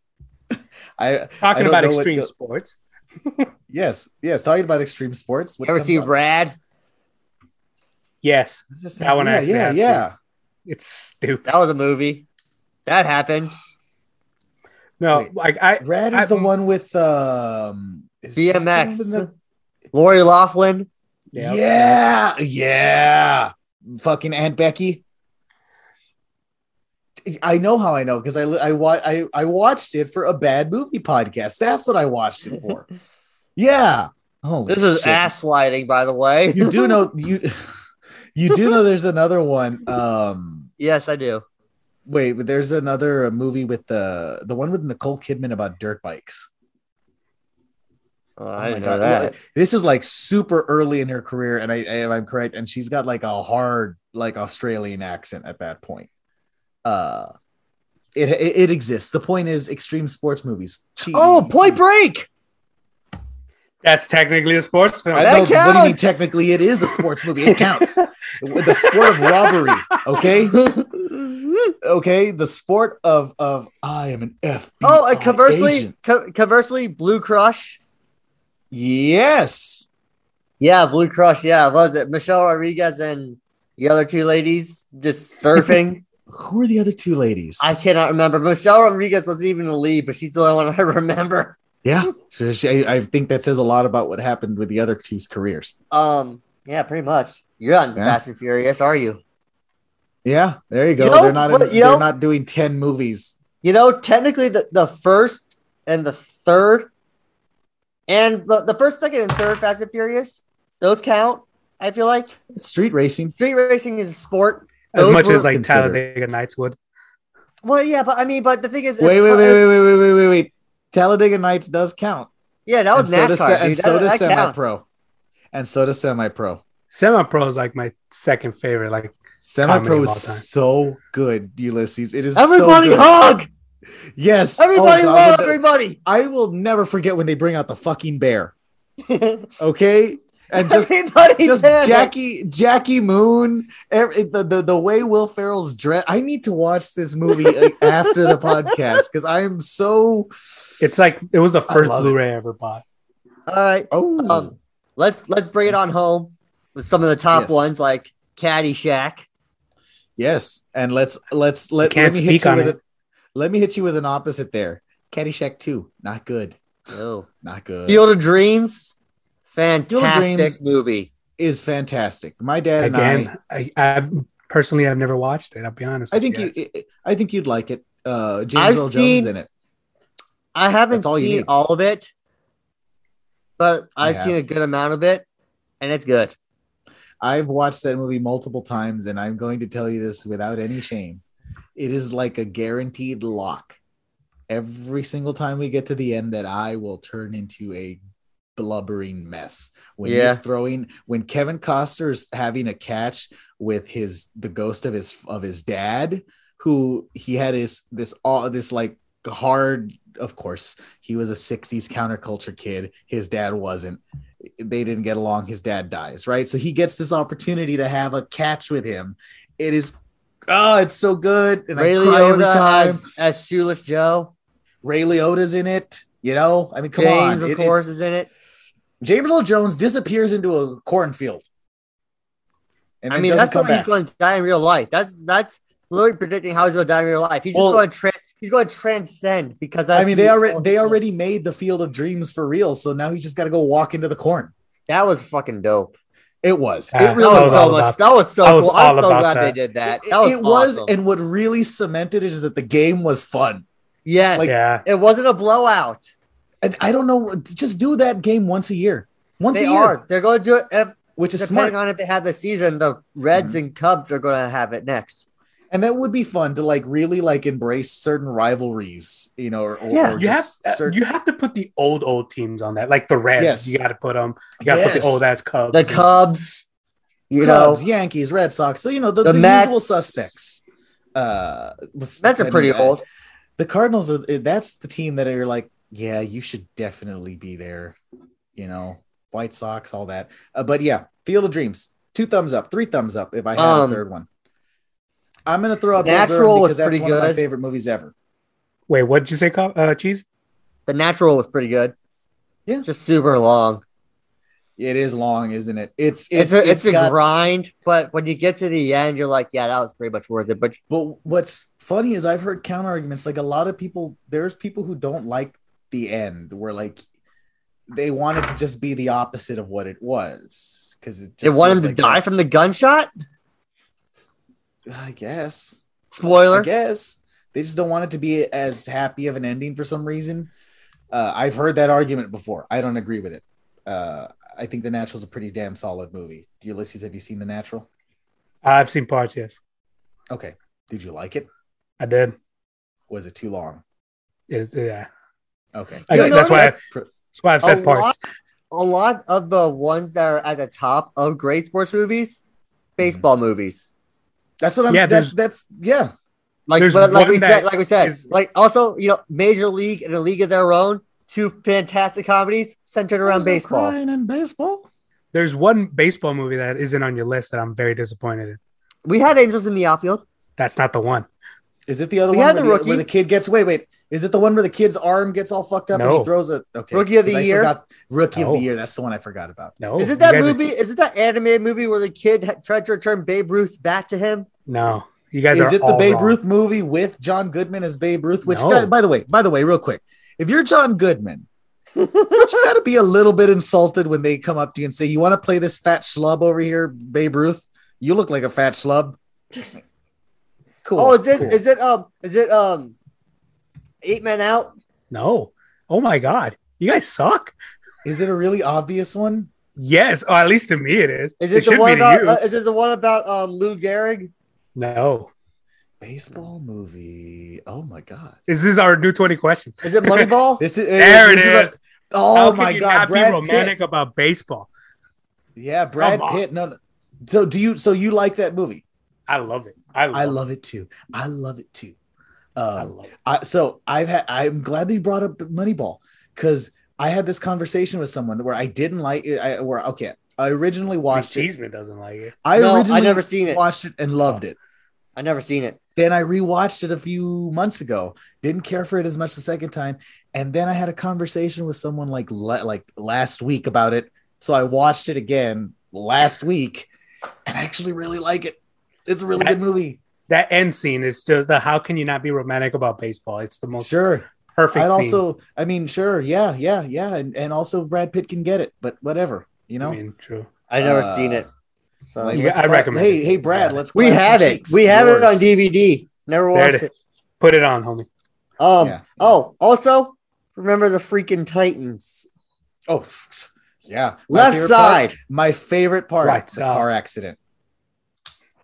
I I Talking don't about extreme go- sports. yes yes talking about extreme sports. What You ever comes see up? Rad? Yes, Just- that one Yeah yeah yeah. it's stupid. That was a movie. That happened. No, like I Rad is I- the one with um is that the one BMX. the- Lori Loughlin. Yeah, Yeah, yeah. Fucking Aunt Becky. I know how I know because I I, wa- I I watched it for a bad movie podcast. That's what I watched it for. yeah. Holy This is shit. ass lighting, by the way. You do know you you do know there's another one. Um yes, I do. wait, but there's another movie with the the one with Nicole Kidman about dirt bikes. Oh, Oh I my didn't God. know that. This is like super early in her career, and I, I I'm correct, and she's got like a hard like Australian accent at that point. Uh, it it, it exists. The point is extreme sports movies. Gee, Oh, Point Break. that's technically a sports film. I That know, what do you mean? Technically, it is a sports movie. It counts. the sport of robbery. Okay, okay. The sport of of I am an F. oh, and conversely, co- conversely, Blue Crush. Yes. Yeah, Blue Crush. Yeah, was it Michelle Rodriguez and the other two ladies just surfing? Who are the other two ladies? I cannot remember. Michelle Rodriguez wasn't even in the lead, but she's the only one I remember. yeah, So she- I I think that says a lot about what happened with the other two's careers. Um, yeah, pretty much. You're on Yeah. Fast and Furious, are you? Yeah, there you go. You know they're not. In, you they're not doing ten movies. You know, technically, the, the first and the third, and the, the first, second, and third Fast and Furious, those count. I feel like street racing. Street racing is a sport. Those as much as like considered. Talladega Nights would. Well, yeah, but I mean, but the thing is, wait, if, wait, wait, if, wait, wait, wait, wait, wait, Talladega Nights does count. Yeah, that was and NASCAR, so does. And so does semi pro, and so does semi pro. Semi pro is like my second favorite. Like semi pro is so good, Ulysses. It is everybody so hug. Yes, Everybody Oh, love everybody! I will never forget when they bring out the fucking bear. Okay, and just everybody just did. Jackie Jackie Moon, every, the, the the way Will Ferrell's dress. I need to watch this movie after the podcast because I am so it's like it was the first. Blu-ray I ever bought. All right, oh um, let's let's bring it on home with some of the top Yes. ones like Caddyshack. yes, and let's let's let, can't let me hit speak you on with it. A- let me hit you with an opposite there. Caddyshack two, not good, Oh, not good. Field of Dreams, fantastic Dreams. movie. is fantastic. My dad and Again, I, I've personally I've never watched it. I'll be honest. I, I think you you. I think you'd like it. Uh, James I've Earl Jones seen- is in it. I haven't all seen all of it, but I I've have. seen a good amount of it, and it's good. I've watched that movie multiple times, and I'm going to tell you this without any shame. It is like a guaranteed lock. Every single time we get to the end, that I will turn into a blubbering mess. When Yeah. he's throwing, when Kevin Costner is having a catch with his the ghost of his of his dad, who he had his this all this like hard. Of course, he was a '60s counterculture kid. His dad wasn't they didn't get along. His dad dies, right? So he gets this opportunity to have a catch with him. It is, oh, it's so good, and Ray I cry every time. as, as Shoeless Joe. Ray Liotta's in it. You know, I mean, come James, on. of It- it- course, is in it. James Earl Jones disappears into a cornfield, and I mean, that's how he's going to die in real life. That's that's literally predicting how he's going to die in real life. He's Well- just going to tra- he's going to transcend because I mean, they already they already made the Field of Dreams for real, so now he's just got to go walk into the corn. that was fucking dope. It was. It That really I was, was so all much. about- that was so I was cool. I'm so glad that. they did that. It, That was it was, awesome. and what really cemented it is that the game was fun. yes, like- yeah, it wasn't a blowout. And I don't know, just do that game once a year, once They a year, are. They're going to do it. If, which is depending smart. on if they have the season, the Reds Mm-hmm. and Cubs are going to have it next. And that would be fun to like really like embrace certain rivalries, you know, or, or, Yeah, or you have just uh, certain- you have to put the old old teams on that, like the Reds. Yes. You got to put them. You got to put the old ass Cubs. The. Cubs, you Cubs, know, Yankees, Red Sox. So you know the, The the, usual suspects. Uh, are mean, pretty uh, old. The Cardinals are. That's the team that are like, yeah, you should definitely be there. You know, White Sox, all that. Uh, but yeah, Field of Dreams, two thumbs up, three thumbs up. If I had Um, a third one, I'm gonna throw out Natural Natural was because that's pretty one of my favorite movies ever. Wait, what did you say? Uh, cheese. The natural was pretty good. Yeah. just super long. It is long, isn't it? It's It's it's a, it's, a got- grind, but when you get to the end, you're like, yeah, that was pretty much worth it. But But what's funny is I've heard counter arguments. Like a lot of people, there's people who don't like the end, where like they want it to just be the opposite of what it was because it they just want him to like die that's- from the gunshot. I guess. Spoiler. I guess they just don't want it to be as happy of an ending for some reason. Uh, I've heard that argument before. I don't agree with it. Uh, I think The Natural is a pretty damn solid movie. Ulysses, have you seen The Natural? I've seen parts. Yes, Okay. Did you like it? I did. Was it too long? It, yeah, Okay. I- Good. that's why I- That's pr- that's why I've A said parts. lot, a lot of the ones that are at the top of great sports movies, baseball movies. That's what I'm. Yeah, Yeah, that's that's yeah. Like, but like we said, like we said, is- like also, you know, Major League and a League of Their Own, two fantastic comedies centered around baseball. Crying in baseball. There's one baseball movie that isn't on your list that I'm very disappointed in. We had Angels in the Outfield. That's not the one. Is it the other We one had where the the, rookie. where the kid gets? Wait, wait. Is it the one where the kid's arm gets all fucked up and he throws it? okay Rookie of the I year? forgot- Rookie of the year. That's the one I forgot about. No, Is it that guys are- movie? Is it that animated movie where the kid ha- tried to return Babe Ruth's bat to him? No, you guys Is are it the Babe wrong. Ruth movie with John Goodman as Babe Ruth? Which, No. guy, by the way, by the way, real quick, if you're John Goodman, you got to be a little bit insulted when they come up to you and say, "You want to play this fat schlub over here, Babe Ruth? You look like a fat schlub." Cool. oh, is it? Is cool. it? Um, is it? Um, Eight Men Out. No. Oh my god, you guys suck. Is it a really obvious one? Yes, or at least to me it is. Is it, the one about? Uh, is it the one about um Lou Gehrig? no. Baseball movie. Oh my god. Is This is our new twenty question. Is it Moneyball? This is There this it a- is. oh How can my you god, not Brad be romantic Pitt. about baseball? Yeah, Brad Pitt. No, no. So do you? So you like that movie? I love it. I love, I love it too. I love it too. I Um, love it. I, so I've had. I'm glad that you brought up Moneyball because I had this conversation with someone where I didn't like it. I, where okay, I originally watched it. Cheeseman doesn't like it. I No, I never seen it. watched it and loved it. I never seen it. Then I rewatched it a few months ago. Didn't care for it as much the second time, and then I had a conversation with someone like la- like last week about it. So I watched it again last week, and I actually really like it. It's a really I- good movie. That end scene is just the how can you not be romantic about baseball? It's the most Sure. perfect I'd scene. also, I mean, sure, yeah, yeah, yeah, and, and also Brad Pitt can get it, but whatever, you know. I mean, true. I never Uh, seen it. So Like, You- let's I clap- recommend Hey, it. hey, Brad, let's. we clap have it. cheeks. We have it on DVD. Never watched it it. Put it on, homie. Um. Yeah. Oh, also remember the freaking Titans. Oh, yeah. My Left favorite part- side. my favorite part, Right the side. car accident.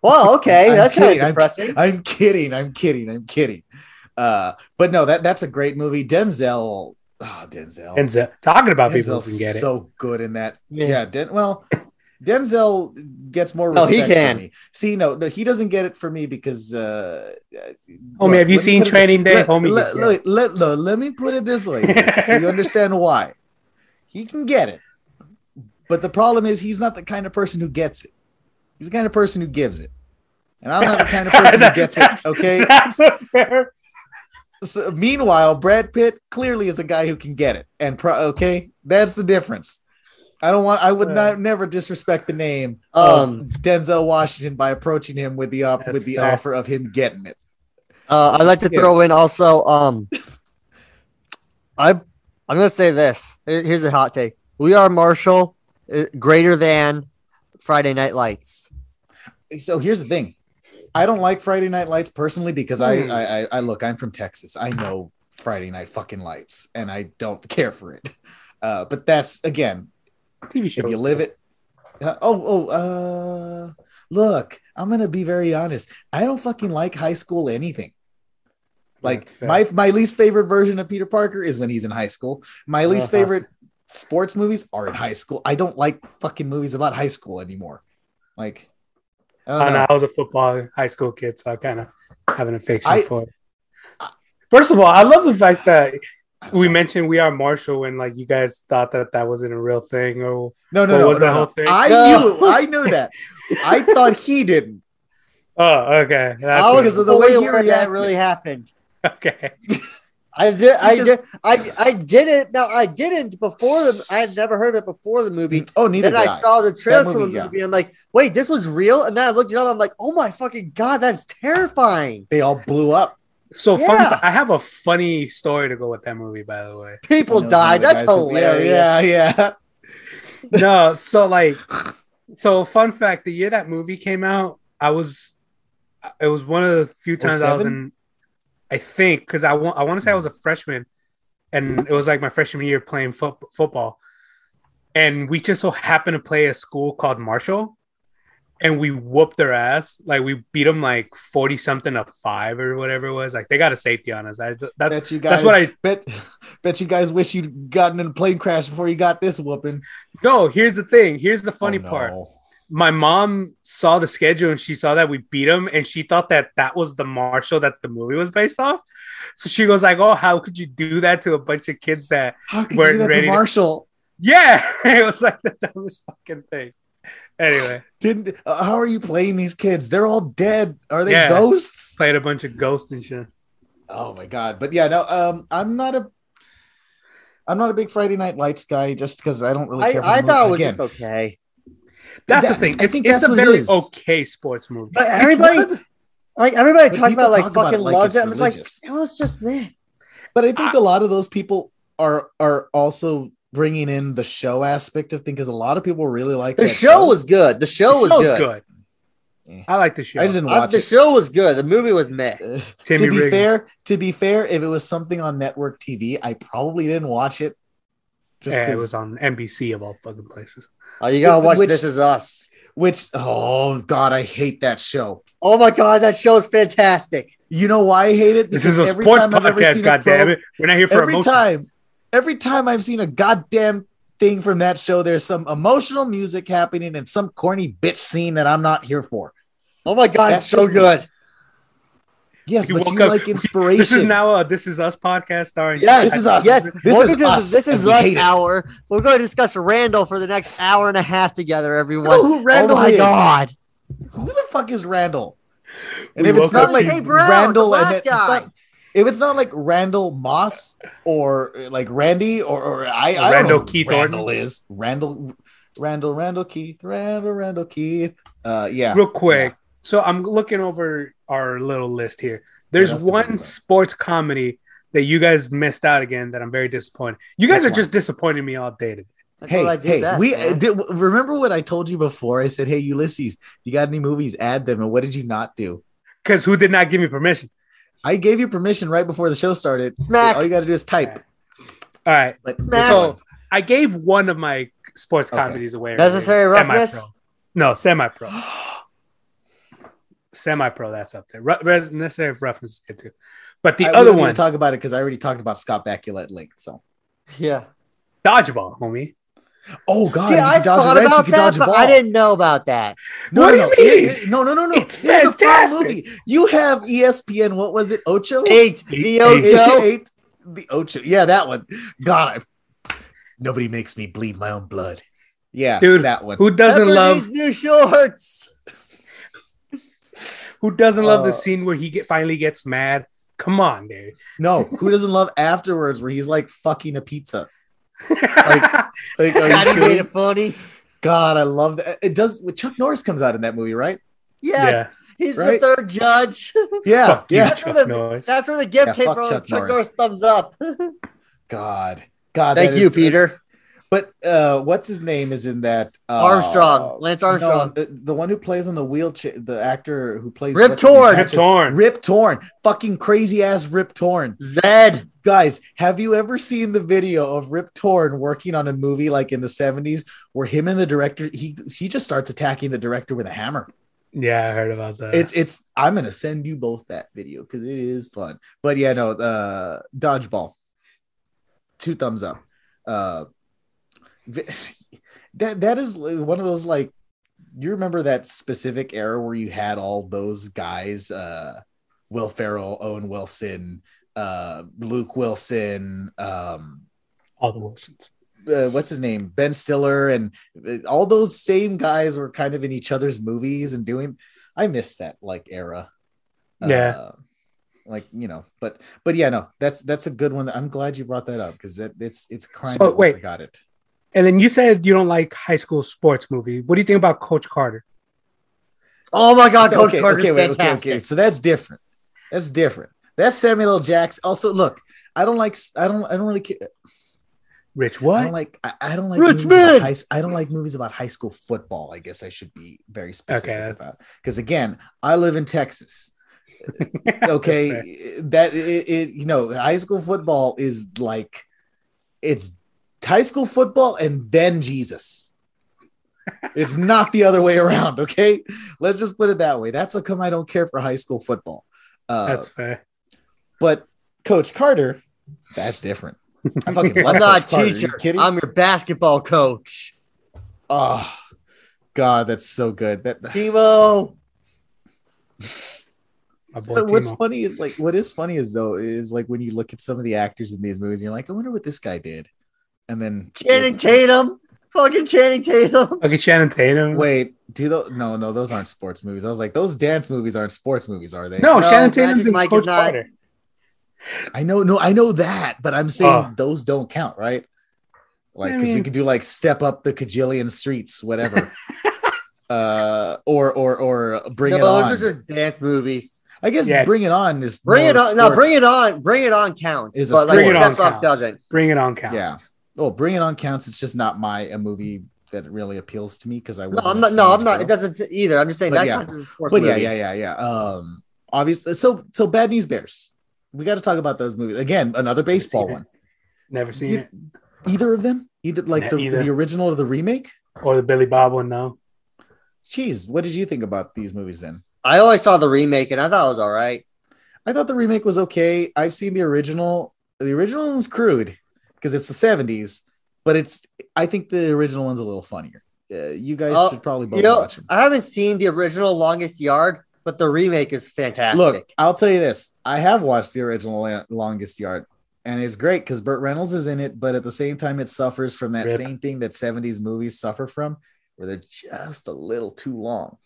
Well, okay, I'm that's kind kidding, of I'm- I'm kidding. I'm kidding. I'm kidding. Uh, but no, that that's a great movie. Denzel. Oh, Denzel. And uh, talking about people who can get it. so good in that. Yeah. Yeah. Den- well, Denzel gets more No, respect he for can. me. See, no, no, he doesn't get it for me because. Uh, Homie, have you seen put it- Training Day? Let, Homie, let, you let, let, no, let me put it this way, so you understand why. He can get it, but the problem is he's not the kind of person who gets it. He's the kind of person who gives it, and I'm not the kind of person who gets it. Okay. That's unfair. So, meanwhile, Brad Pitt clearly is a guy who can get it, and pro- okay, that's the difference. I don't want. I would Yeah. not never disrespect the name Um, of Denzel Washington by approaching him with the op- with the fair. offer of him getting it. Uh, I'd like to Yeah. throw in also. Um, I I'm gonna say this. Here's a hot take. We are Marshall uh, greater than Friday Night Lights. So here's the thing. I don't like Friday Night Lights personally because I, Hmm. I I I look. I'm from Texas. I know Friday Night fucking Lights, and I don't care for it. Uh, but that's again TV show. if you live it uh, oh oh uh look i'm gonna be very honest i don't fucking like high school anything like my my least favorite version of peter parker is when he's in high school my least favorite sports movies are in high school i don't like fucking movies about high school anymore like i don't I, know. know, I was a football high school kid, so I kind of have an affection I- for it. First of all, I love the fact that we mentioned we are Marshall and like you guys thought that that wasn't a real thing or no no what no, was no, that no. whole thing? i No. knew i knew that i thought he didn't oh okay that's I was because of the way fully he aware that really happened. okay I did. I Because- did. I I didn't. No, I didn't before the. I had never heard of it before the movie. Mm, oh neither Then did I saw the trailer for the movie, movie. yeah. I'm like, wait, this was real. And then I looked it up. I'm like, oh my fucking god, that's terrifying. they all blew up so Yeah. fa- I have a funny story to go with that movie by the way People I know died. That's guys hilarious. yeah yeah, yeah. no, so like, so fun fact: the year that movie came out, I was, it was one of the few oh, times I was in, I think, because I want, I want to say I was a mm. freshman, and it was like my freshman year playing fo- football, and we just so happened to play a school called Marshall, and we whooped their ass, like we beat them like forty something to five or whatever it was. Like they got a safety on us. I, that's bet you guys that's what I bet bet you guys wish you'd gotten in a plane crash before you got this whooping. no. Here's the thing. Here's the oh, funny Oh, no. part. My mom saw the schedule and she saw that we beat him and she thought that that was the Marshall that the movie was based off. So she goes like, "Oh, how could you do that to a bunch of kids that How could We're you do that ready to to- Marshall? yeah, it was like the dumbest fucking thing." Anyway, Didn't uh, how are you playing these kids? They're all dead. Are they Yeah. ghosts? played a bunch of ghosts and shit. Oh my god! But yeah, no. Um, I'm not a. I'm not a big Friday Night Lights guy, just because I don't really. I, care for I thought it was Again, just okay. That's That- the thing. I It's, think it's a what it very okay sports movie. But everybody, one of the- like everybody But talks about like talk about fucking it like loves it's it. I'm just like, it was just me. But I think a lot of those people are are also bringing in the show aspect of things because a lot of people really like The that show was good. The show The was show's good. Eh. I like the show. I just didn't watch the it. show was good. The movie was meh. Uh, Timmy to be Riggins. fair, to be fair, if it was something on network TV, I probably didn't watch it. Just yeah, it 'cause- was on NBC of all fucking places. Oh, you gotta watch Which- This Is Us. which oh god, I hate that show. Oh my god, that show is fantastic. You know why I hate it? This is a every sports time I've ever podcast. seen a God pro- damn it! We're not here for every emotion. time, every time I've seen a goddamn thing from that show, there's some emotional music happening and some corny bitch scene that I'm not here for. Oh my god, That's it's so just- good. Yes, You but you up- like inspiration. This is now a This Is Us podcast starring. Yes, This is us. Yes, This welcome is us, This Is Us hate it. hour. We're going to discuss Randall for the next hour and a half together, You everyone. know who Randall oh my is? god. Who the fuck is Randall? And We if it's not like to- Hey, Brown, Randall, the and it- it's not, if it's not like Randall Moss or like Randy or, or I, I Randall don't know who Keith Randall Orton? is Randall, Randall, Randall Keith, Randall, Randall Keith. Uh, yeah, Real quick. So I'm looking over our little list here. There's that's the one big sports comedy that you guys missed out again that I'm very disappointed. You guys Which are one? just disappointing me all day today. That's Hey, oh, I do hey, best, we man. Uh, did. Remember what I told you before? I said, "Hey, Ulysses, you got any movies? Add them." And what did you not do? Because who did not give me permission? I gave you permission right before the show started. Smack. All you got to do is type. All right. But So I gave one of my sports Okay. comedies away. Necessary roughness? Semi-pro. No, semi-pro. Semi-pro. That's up there. Ru- res- necessary roughness is good too. But the I- other don't need to one, talk about it because I already talked about Scott Bakula at length. So, Yeah. dodgeball, homie. oh god, See, I could dodge a thought wrench, about could that, but. I didn't know about that. No, What no, do you no. mean? It- no, no, no, no. It's It was a fantastic. movie. You have ESPN. What was it? Ocho. Eight. Eight- The. Ocho. Eight. The Ocho. Yeah, that one. God, I, nobody makes me bleed my own blood. Yeah, Dude, that one. Who doesn't Pepper love new shorts. Who doesn't love the Uh, scene where he get finally gets mad? Come on, dude. No, who doesn't love afterwards where he's like fucking a pizza? Like, are you God, made it funny. God, I love that. It does. Chuck Norris comes out in that movie, right? Yes, yeah. he's Right? the third judge. Yeah, Fuck you, yeah. That's Chuck where the- Norris. That's where the gift Yeah, came from. Chuck Chuck, Norris. Norris thumbs up. God, God. Thank you, is- Peter. But uh, what's his name is in that uh, Armstrong. Lance no, Armstrong. the, the one who plays on the wheelchair, the actor who plays Rip what's his name? Torn. Rip Torn. Rip Torn, fucking crazy ass Rip Torn. Zed. Guys, have you ever seen the video of Rip Torn working on a movie like in the 70s where him and the director he he just starts attacking the director with a hammer. Yeah, I heard about that. It's it's I'm gonna send you both that video because it is fun. But yeah, no, uh dodgeball. Two thumbs up. Uh vi- that that is one of those like you remember that specific era where you had all those guys, uh Will Ferrell, Owen Wilson, uh Luke Wilson, um all the Wilsons. uh, what's his name ben stiller and uh, all those same guys were kind of in each other's movies and doing i miss that like era Yeah. Uh, like you know but but yeah no that's that's a good one i'm glad you brought that up because that it's it's crime So, wait. forgot it And then you said you don't like high school sports movie. What do you think about Coach Carter? Oh my God, So, Coach okay, Carter's okay, wait, okay, fantastic. okay. So that's different. That's different. That's Samuel L. Jackson. Also, look, I don't like. I don't. I don't really. Care. Rich, what? I don't like. I, I don't like. Rich movies man! high, I don't like movies about high school football. I guess I should be very specific Okay. about because again, I live in Texas. Okay, that it, it. You know, high school football is like it's high school football and then Jesus. It's not the other way around. Okay, let's just put it that way. That's how come I don't care for high school football. Uh, That's fair. but Coach Carter, that's different. I fucking love I'm not Coach a Carter. Are you teacher. kidding? I'm your basketball coach. Oh, God, that's so good. That Timo. Boy what's Timo. funny is like what is funny is though is like when you look at some of the actors in these movies, you're like, I wonder what this guy did, and then Channing Tatum. Fucking Channing Tatum. Fucking Channing Tatum. Wait, do those? No, no, those aren't sports movies. I was like, those dance movies aren't sports movies, are they? no, No, Channing Tatum's in Mike Coach is not- Carter. I know, no, I know that, but I'm saying Oh. those don't count, right? Like, I because we could do like step up the Cajillion streets, whatever. uh, or or or bring no, it on. those are just dance movies. I guess Yeah. bring it on is Bring it more on. No, bring it on. Bring it on counts. Is a but like Bring It On counts. doesn't. Bring it on, count. Yeah. Oh, bring it on counts. It's just not my a movie that really appeals to me because I No, wasn't I'm not. No, I'm teenage not. It doesn't either. I'm just saying But that yeah. counts as a sports But yeah, movie. yeah, yeah, yeah. Um, obviously, so so Bad News Bears. We got to talk about those movies again. Another baseball seen it. one. Never seen You- it. Either of them, either like the, either. the original or the remake. Or the Billy Bob one, no. Jeez, what did you think about these movies then? I always saw the remake and I thought it was all right. I thought the remake was okay. I've seen the original. The original is crude because it's the '70s, but it's. I think the original one's a little funnier. Uh, you guys Oh, should probably both You know, watch them. I haven't seen the original Longest Yard, but the remake is fantastic. Look, I'll tell you this: I have watched the original Longest Yard, and it's great because Burt Reynolds is in it, but at the same time, it suffers from that Rip. same thing that '70s movies suffer from, where they're just a little too long.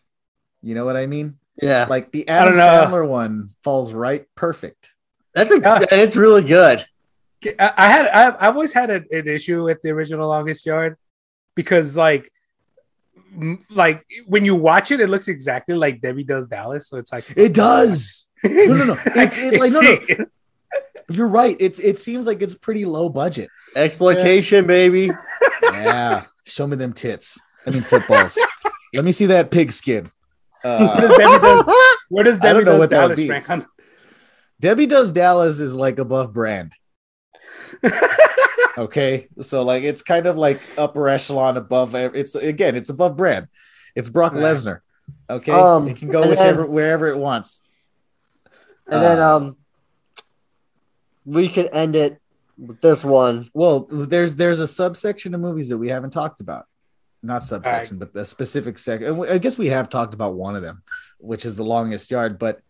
You know what I mean? yeah, Like the Adam. Sandler one falls right perfect. that's a. Yeah. It's really good. I, I had I, I've always had a, an issue with the original Longest Yard because like m- like when you watch it, it looks exactly like Debbie Does Dallas. So it's like It does. no, no, no. It's- it- like, no, no. You're right. It's it seems like it's pretty low budget. Exploitation, baby. Yeah. Show me them tits. I mean footballs. Let me see that pig skin. Where Uh, does Debbie Does, where does I don't know Does what that would be. Debbie Does Dallas is like above brand. Okay. So like it's kind of like upper echelon above it's again, it's above brand. It's Brock Yeah. Lesnar. Okay. Um, it can go and then- wherever it wants. And then Uh, um, we could end it with this one. Well, there's there's a subsection of movies that we haven't talked about. Not subsection, but the specific section. I guess we have talked about one of them, which is the longest yard. But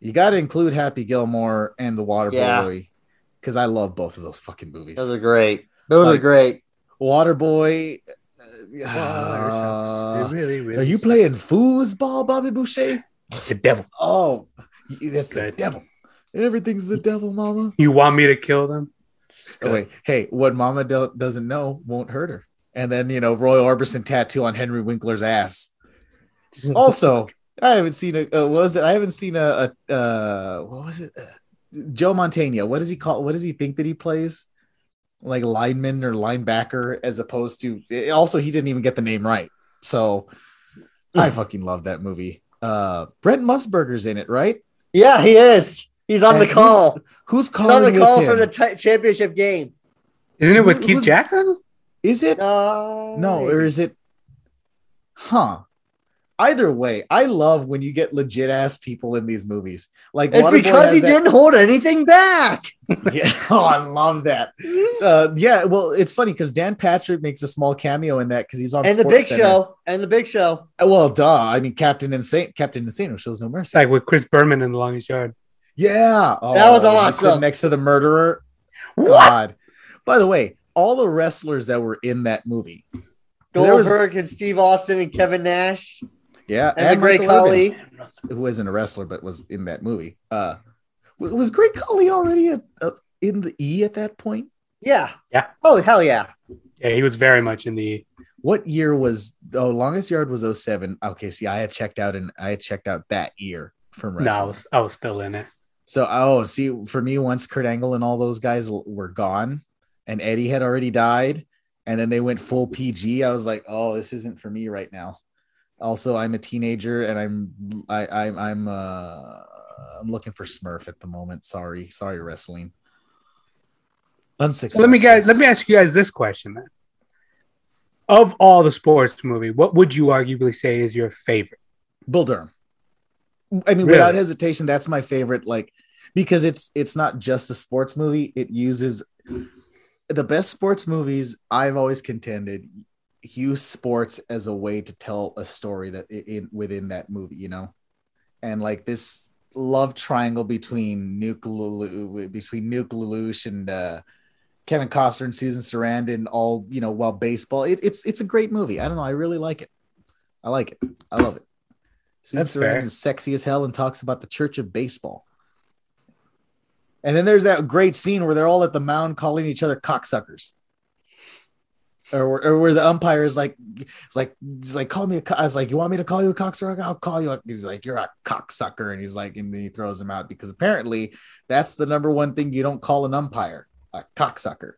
you got to include Happy Gilmore and the Water Yeah. Boy because I love both of those fucking movies. Those are great. Those are great. Water Boy. Uh, really, really are you playing foosball, Bobby Boucher? the devil? Oh, that's the devil. Everything's the devil, Mama. You want me to kill them? Oh, wait, hey, what Mama do- doesn't know won't hurt her. And then you know, Roy Orbison tattoo on Henry Winkler's ass. Also, I haven't seen a uh, what was it? I haven't seen a, a uh, what was it? Joe Montana. What does he call? What does he think that he plays? Like lineman or linebacker, as opposed to. Also, he didn't even get the name right. So, I fucking love that movie. Uh, Brent Musburger's in it, right? Yeah, he is. He's on And the call. Who's He's calling on the call for the t- championship game. Isn't it with Who- Keith Jackson? Is it? Uh, No, or is it? Huh. Either way, I love when you get legit ass people in these movies. Like It's Waterboy because he that- didn't hold anything back. Yeah. Oh, I love that. Uh, yeah. Well, it's funny because Dan Patrick makes a small cameo in that because he's on and the big Center. show. And the big show. Uh, Well, duh. I mean, Captain Insano. Captain Insano who shows no mercy. like with Chris Berman in the longest yard. Yeah. Oh, That was when he's sitting awesome. Next to the murderer. God. By the way, all the wrestlers that were in that movie. There was- Goldberg and Steve Austin and Kevin Nash Yeah. and, the Great Michael Irvin. Khali. who wasn't a wrestler but was in that movie. Uh, was Great Khali already a, a, in the E at that point? Yeah. Yeah. Oh hell yeah. Yeah, he was very much in the. What year was? Oh, longest yard was 07. Okay, see, I had checked out and I had checked out that year from No, I wrestling. was, I was still in it. So, oh, see, for me, once Kurt Angle and all those guys l- were gone, and Eddie had already died, and then they went full PG, I was like, oh, this isn't for me right now. Also, I'm a teenager, and I'm I, I'm I'm uh I'm looking for Smurf at the moment. Sorry, sorry, wrestling. Unsuccessful. So let me guys let me ask you guys this question then. Of all the sports movie, what would you arguably say is your favorite? Bull Durham. I mean, Really? without hesitation, that's my favorite. Like, because it's it's not just a sports movie. It uses the best sports movies. I've always contended use sports as a way to tell a story that in within that movie. You know, and like this love triangle between Nuke LaLoosh, between Nuke LaLoosh and uh, Kevin Costner and Susan Sarandon all you know while baseball. It, it's it's a great movie. I don't know. I really like it. I like it. I love it. Susan That's fair. Sarandon is sexy as hell and talks about the Church of Baseball. And then there's that great scene where they're all at the mound calling each other cocksuckers. Or, or where the umpire is like, like, he's like, call me a. Co-. I was like, you want me to call you a cocksucker? I'll call you. A-. He's like, you're a cocksucker, and he's like, and then he throws him out because apparently that's the number one thing you don't call an umpire, a cocksucker.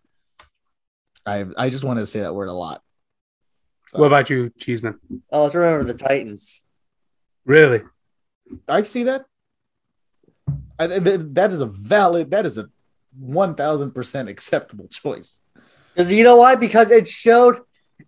I I just wanted to say that word a lot. So, What about you, Cheeseman? Oh, let's remember the Titans. Really? I see that. I, that is a valid. That is a one thousand percent acceptable choice. Because you know why? Because it showed,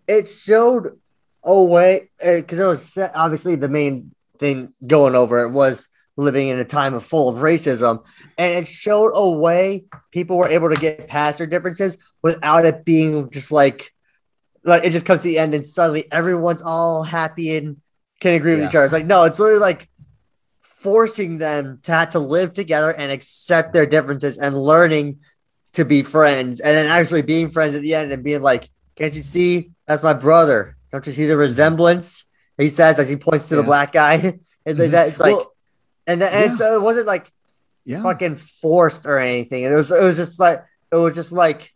it showed a way. Eh, because it was obviously the main thing going over it was living in a time of full of racism, and it showed a way people were able to get past their differences without it being just like, like it just comes to the end and suddenly everyone's all happy and can agree with Yeah. each other. It's like no, it's literally like forcing them to have to live together and accept their differences and learning to be friends and then actually being friends at the end and being like, Can't you see that's my brother? Don't you see the resemblance? He says as he points to the black guy. and then Mhm. that it's like Well, and, then, and yeah. so it wasn't like yeah, fucking forced or anything. And It was it was just like it was just like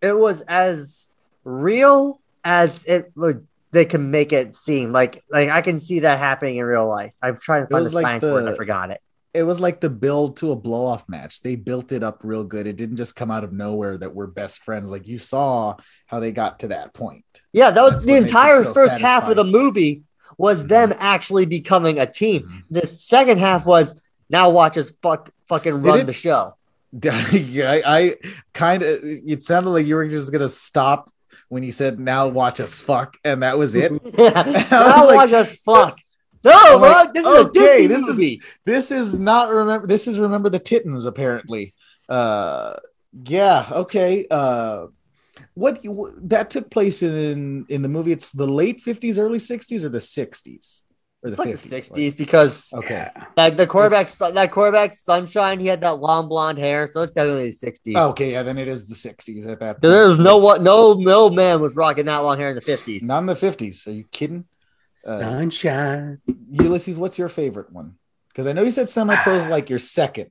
it was as real as it would they can make it seem like like I can see that happening in real life. I'm trying to find the like science for it. the- I forgot it. It was like the build to a blow off match. They built it up real good. It didn't just come out of nowhere that we're best friends. Like you saw how they got to that point. Yeah, that was That's the what makes it entire so first half of the movie was Mhm. them actually becoming a team. Mhm. The second half was now watch us fuck fucking run it- the show. yeah, I, I kind of. It sounded like you were just gonna stop when you said, "Now watch us fuck," and that was it. now like- watch us fuck. No, bro, like, this is a Disney this is- movie. this is not remember. This is remember the Titans apparently. Uh, yeah, okay. Uh, what you, that took place in in the movie? It's the late fifties, early sixties, or the sixties, or the It's like the fifties? sixties because Okay. like the quarterback, It's- that quarterback sunshine, he had that long blonde hair, so it's definitely the sixties. Okay, yeah, then it is the sixties at that. Point. there was no what, no no man was rocking that long hair in the fifties. Not in the fifties. Are you kidding? Uh, Sunshine. Ulysses, what's your favorite one? Because I know you said semi pro is like your second.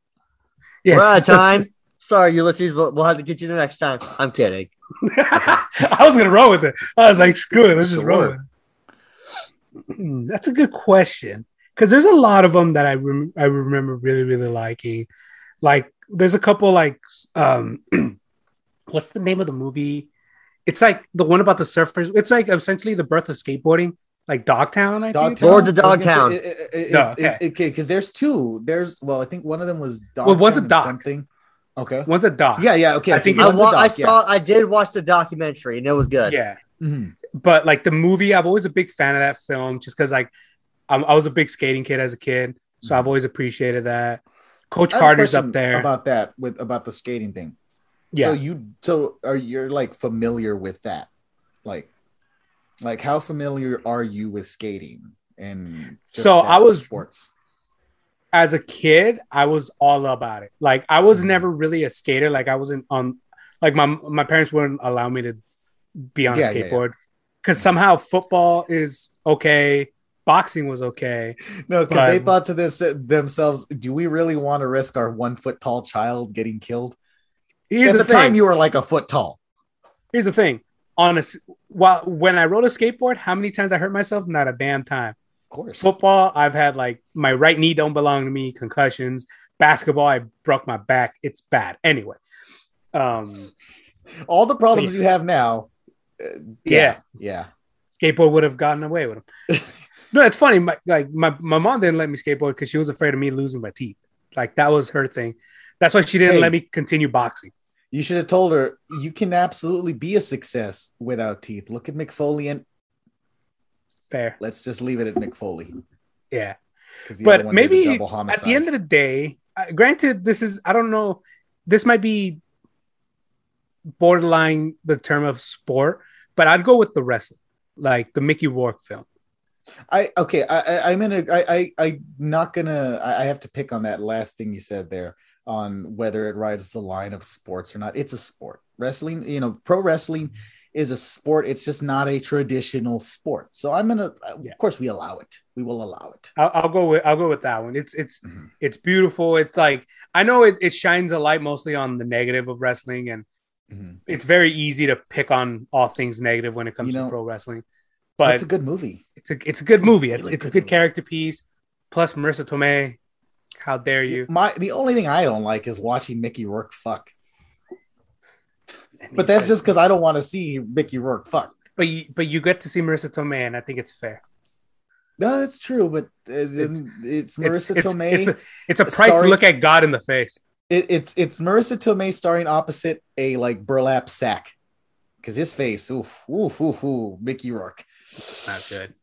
Yes. We're out of time. Sorry, Ulysses, but we'll have to get you the next time. I'm kidding. I was gonna roll with it. I was like, screw it, let's just roll. It. Hmm, That's a good question because there's a lot of them that I rem- I remember really really liking. Like, there's a couple like um, what's the name of the movie? It's like the one about the surfers. It's like essentially the birth of skateboarding, like Dogtown. I think. Dogtown. Or the I Dogtown. No, okay. because there's two. There's well, I think one of them was Dogtown Well, one's a doc. something. Okay. One's a doc. Yeah, yeah, okay. I think I, one's a wa- I doc, yeah. saw, I did watch the documentary, and it was good. Yeah. Mhm. but like the movie, I've always a big fan of that film just because like I'm, I was a big skating kid as a kid, so I've always appreciated that. Coach I have a Carter's up there. about that with about the skating thing. yeah, So you so are you're like familiar with that? Like like how familiar are you with skating and So I was- sports? as a kid, I was all about it. Like I was Mhm. never really a skater. Like I wasn't on. Like my my parents wouldn't allow me to be on Yeah, a yeah, yeah. skateboard because somehow football is okay, boxing was okay. No, because they thought to this themselves, do we really want to risk our one foot tall child getting killed? Here's At the, the, time you were like a foot tall. Here's the thing. On a s- while when I rode a skateboard, how many times I hurt myself? Not a damn time. Of course. Football, I've had like my right knee don't belong to me, concussions. Basketball, I broke my back. It's bad. Anyway, um, All the problems you have now. uh, yeah, Yeah. skateboard would have gotten away with them. no, it's funny. My, like my, my mom didn't let me skateboard because she was afraid of me losing my teeth. Like that was her thing. That's why she didn't Hey. let me continue boxing. You should have told her you can absolutely be a success without teeth. Look at Mick Foley and Fair, let's just leave it at Mick Foley. Yeah, But other one did a maybe double At the end of the day, uh, granted, this is I don't know. This might be borderline the term of sport, but I'd go with the wrestling, like the Mickey Rourke film. I okay. I, I I'm gonna. I I I'm not gonna. I, I have to pick on that last thing you said there. On whether it rides the line of sports or not. It's a sport. Wrestling, you know, pro wrestling is a sport. It's just not a traditional sport. So I'm gonna, Yeah. of course, we allow it. We will allow it. I'll, I'll go with I'll go with that one. It's it's Mhm. it's beautiful. It's like I know it, it shines a light mostly on the negative of wrestling, and Mhm. it's very easy to pick on all things negative when it comes You to pro wrestling. But it's a good movie. it's a it's a good movie. It's, really it's a good good movie. character piece. Plus Marisa Tomei. How dare you? My the only thing I don't like is watching Mickey Rourke fuck. I mean, But that's just because I don't want to see Mickey Rourke fuck. But you but you get to see Marisa Tomei, and I think it's fair. No, that's true, but uh, it's, It's- Marissa it's, Tomei. It's a, it's a price Sorry. to look at God in the face. it, it's it's Marisa Tomei starring opposite a like burlap sack, because his face, oof, oof, oof, oof, Mickey Rourke. Not good.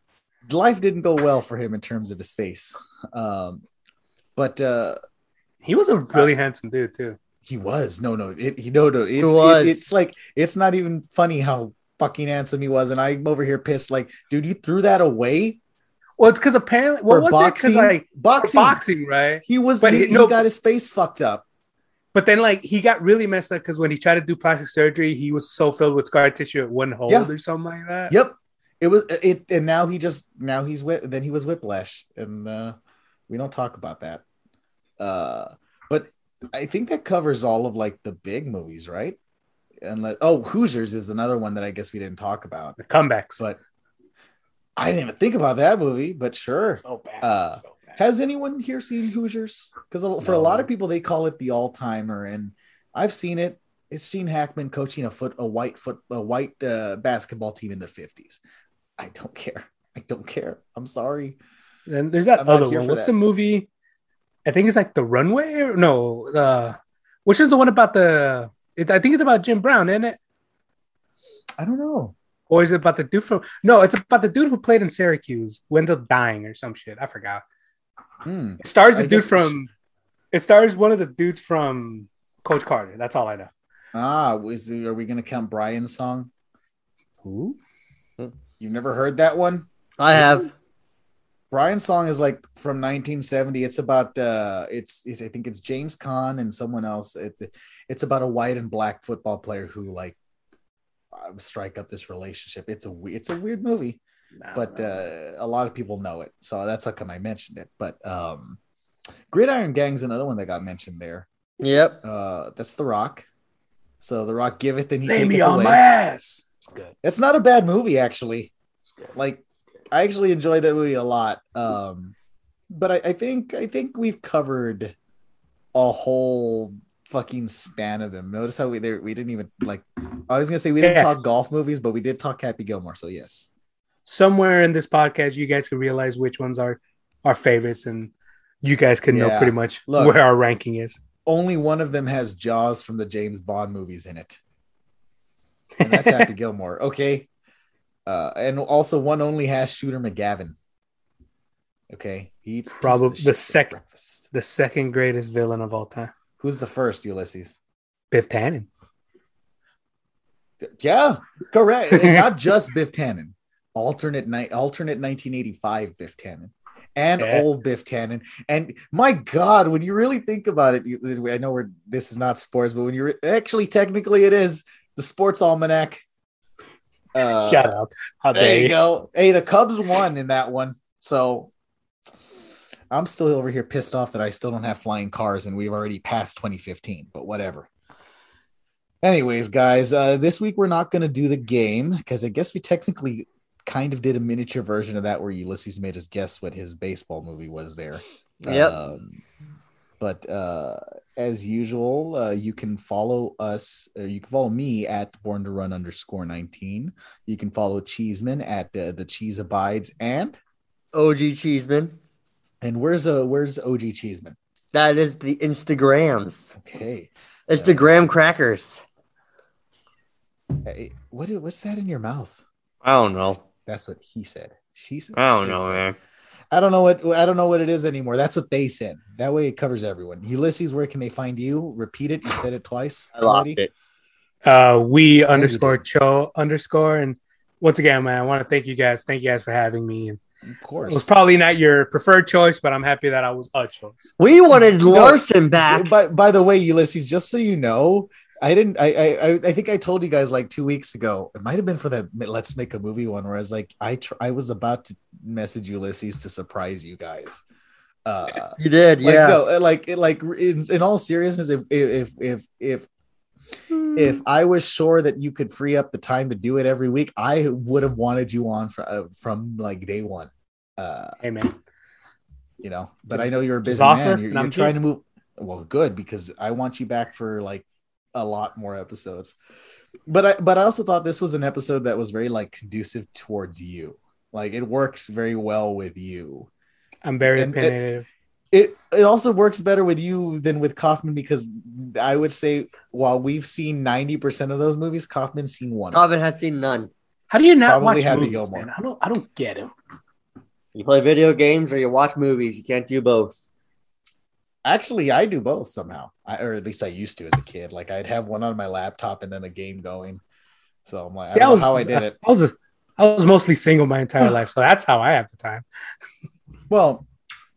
Life didn't go well for him in terms of his face, um, but uh, He was a really handsome dude too. he was no, no, it, he no, no, it's was. It, it's like it's not even funny how fucking handsome he was, and I'm over here pissed, like, dude, you threw that away Well, it's because apparently what was boxing, it? Because like boxing, boxing, right? He was, But he, he- he no- got his face fucked up. But then like he got really messed up because when he tried to do plastic surgery, he was so filled with scar tissue it wouldn't hold Yeah. or something like that. Yep. It was it and now he just now he's whip then he was whiplash and uh we don't talk about that. Uh but I think that covers all of like the big movies, right? And like oh Hoosiers is another one that I guess we didn't talk about. The comebacks. But I didn't even think about that movie, but sure. so bad. Uh, so bad. Has anyone here seen Hoosiers? Because for a lot of people, they call it the all timer, and I've seen it. It's Gene Hackman coaching a foot, a white foot, a white uh, basketball team in the fifties. I don't care. I don't care. I'm sorry. Then there's that I'm other one. What's that. the movie? I think it's like the runway. Or, no, the which is the one about the? It, I think it's about Jim Brown, isn't it? I don't know. Or is it about the dude from? No, it's about the dude who played in Syracuse, who ended up dying or some shit. I forgot. Hmm. It stars the I dude from. It stars one of the dudes from Coach Carter. That's all I know. Ah, was are we gonna count Brian's song? Who? You've never heard that one? I have. Brian's song is like from 1970. It's about uh it's, it's I think it's James Caan and someone else. It, it's about a white and black football player who like uh, strike up this relationship. It's a it's a weird movie, but uh, a lot of people know it. So that's how come I mentioned it. But um Gridiron Gang's another one that got mentioned there. Yep. Uh that's The Rock. So The Rock giveth and he lay taketh me on away. my ass. It's good. It's not a bad movie actually. It's good. Like I actually enjoyed that movie a lot. Um, but I, I think I think we've covered a whole fucking span of them. Notice how we there we didn't even like. I was gonna say we didn't Yeah. talk golf movies, but we did talk Happy Gilmore. So yes, somewhere in this podcast, you guys can realize which ones are our favorites, and you guys can know pretty much Look. where our ranking is. only one of them has Jaws from the James Bond movies in it, and that's Happy Gilmore. Okay, uh, and also one only has Shooter McGavin. Okay, he eats Probably the for sec- breakfast. The second greatest villain of all time, Who's the first, Ulysses? Biff Tannen. Yeah, correct. Not just Biff Tannen. Alternate night, alternate 1985 Biff Tannen, and Yeah. old Biff Tannen. And my God, when you really think about it, you, I know we're this is not sports, but when you're actually technically it is the Sports Almanac. Uh, Shut up! How There dare you you? go. Hey, the Cubs won in that one, so I'm still over here pissed off that I still don't have flying cars, and we've already passed 2015. But whatever. Anyways, guys, uh, this week we're not going to do the game because I guess we technically kind of did a miniature version of that where Ulysses made us guess what his baseball movie was there. Yep. Um, but uh, as usual, uh, you can follow us, or you can follow me at Born to Run underscore 19. You can follow Cheeseman at uh, the Cheese Abides, and OG Cheeseman. and where's uh where's OG Cheeseman? That is the Instagrams. Okay, It's Yeah, the graham crackers. hey, what what's that in your mouth? I don't know. That's what he said. She said. I don't know, said. man. I don't know what I don't know what it is anymore. That's what they said. That way it covers everyone. Ulysses, where can they find you? Repeat it. You said it twice. I lost already. it. Uh, we you underscore did. cho underscore, and once again, man, I want to thank you guys. Thank you guys for having me, and Of course, It was probably not your preferred choice, but I'm happy that I was a choice. We wanted Larson back. By, by the way, Ulysses, just so you know, I didn't. I, I I- I think I told you guys like two weeks ago. It might have been for that Let's Make a Movie one, where I was like, I tr- I was about to message Ulysses to surprise you guys. Uh, You did, like, yeah. no, like like in, in all seriousness, if if if if if I was sure that you could free up the time to do it every week, I would have wanted you on from uh, from like day one. Uh, Hey man, you know, but I know you're a busy man. You're, you're I'm trying to move. Well, good because I want you back for like a lot more episodes. But I but I also thought this was an episode that was very like conducive towards you. Like it works very well with you. I'm very And- and- opinionative. It it also works better with you than with Kaufman because I would say while we've seen 90% of those movies, Kaufman's seen one. Kaufman has seen none. How do you not Probably watch Happy movies, Gilmore. man? I don't. I don't get him. You play video games or you watch movies. You can't do both. Actually, I do both somehow, I, or at least I used to as a kid. Like I'd have one on my laptop and then a game going. So I'm like, See, I don't I was know how I did it. I was I was mostly single my entire life, so that's how I have the time. Well,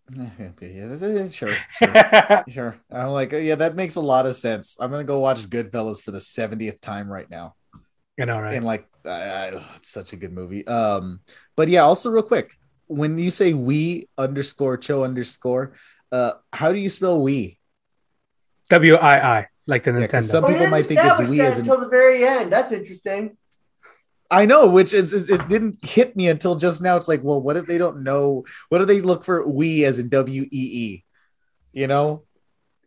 yeah, sure, sure, sure. I'm like, yeah, that makes a lot of sense. I'm gonna go watch Goodfellas for the 70th time right now, you know, right? and like, I, I, it's such a good movie. Um, but yeah, also real quick, when you say we underscore cho underscore, uh, how do you spell we? W I I, like the Yeah, 'cause Nintendo. some people might think it's we as in until the very end. That's interesting. I know, which is, is it didn't hit me until just now. It's like, well, what if they don't know? What do they look for we as in W E E? You know,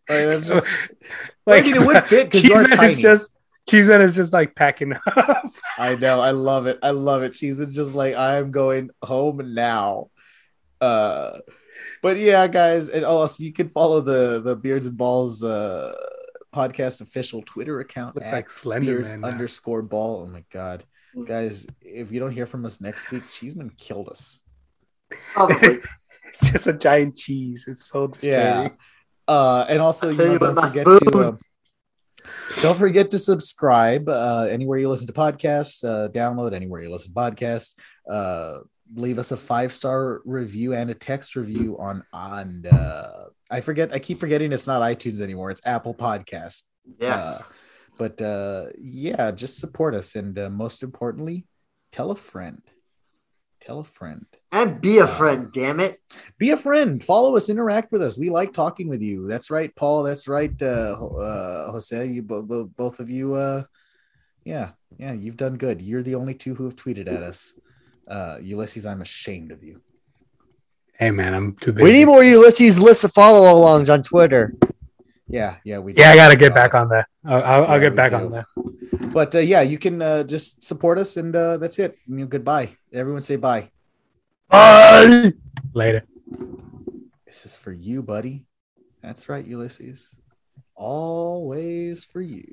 like, that's just, I mean, it would fit because you are Cheeseman tiny. is just Cheeseman is just like packing up. I know, I love it. I love it. She's it's just like I am going home now. Uh, but yeah, guys, and also you can follow the the Beards and Balls uh podcast official Twitter account. Looks at like Slender Beards Man. now. underscore ball. Oh my god, guys! If you don't hear from us next week, Cheeseman killed us. Probably. It's just a giant cheese. It's so Yeah. Uh, and also, you know, don't forget to spoon. um, don't forget to subscribe uh, anywhere you listen to podcasts. Uh, download anywhere you listen to podcasts. Uh, leave us a five star review and a text review on on. Uh, I forget. I keep forgetting it's not iTunes anymore. It's Apple Podcast. Yes. Uh, but uh, yeah, just support us, and uh, most importantly, tell a friend. Tell a friend and be a uh, friend, damn it. be a friend follow us interact with us we like talking with you that's right paul that's right uh, uh jose you bo- bo- both of you uh yeah yeah you've done good you're the only two who have tweeted at us uh ulysses i'm ashamed of you Hey man, I'm too busy. We need more Ulysses list of follow alongs on Twitter. yeah yeah we Yeah, I gotta Uh, get back on that. I'll, I'll, I'll Yeah, get back do. on that. but uh yeah you can uh just support us and uh that's it you know, goodbye everyone say bye Bye. Later. this is for you buddy that's right ulysses always for you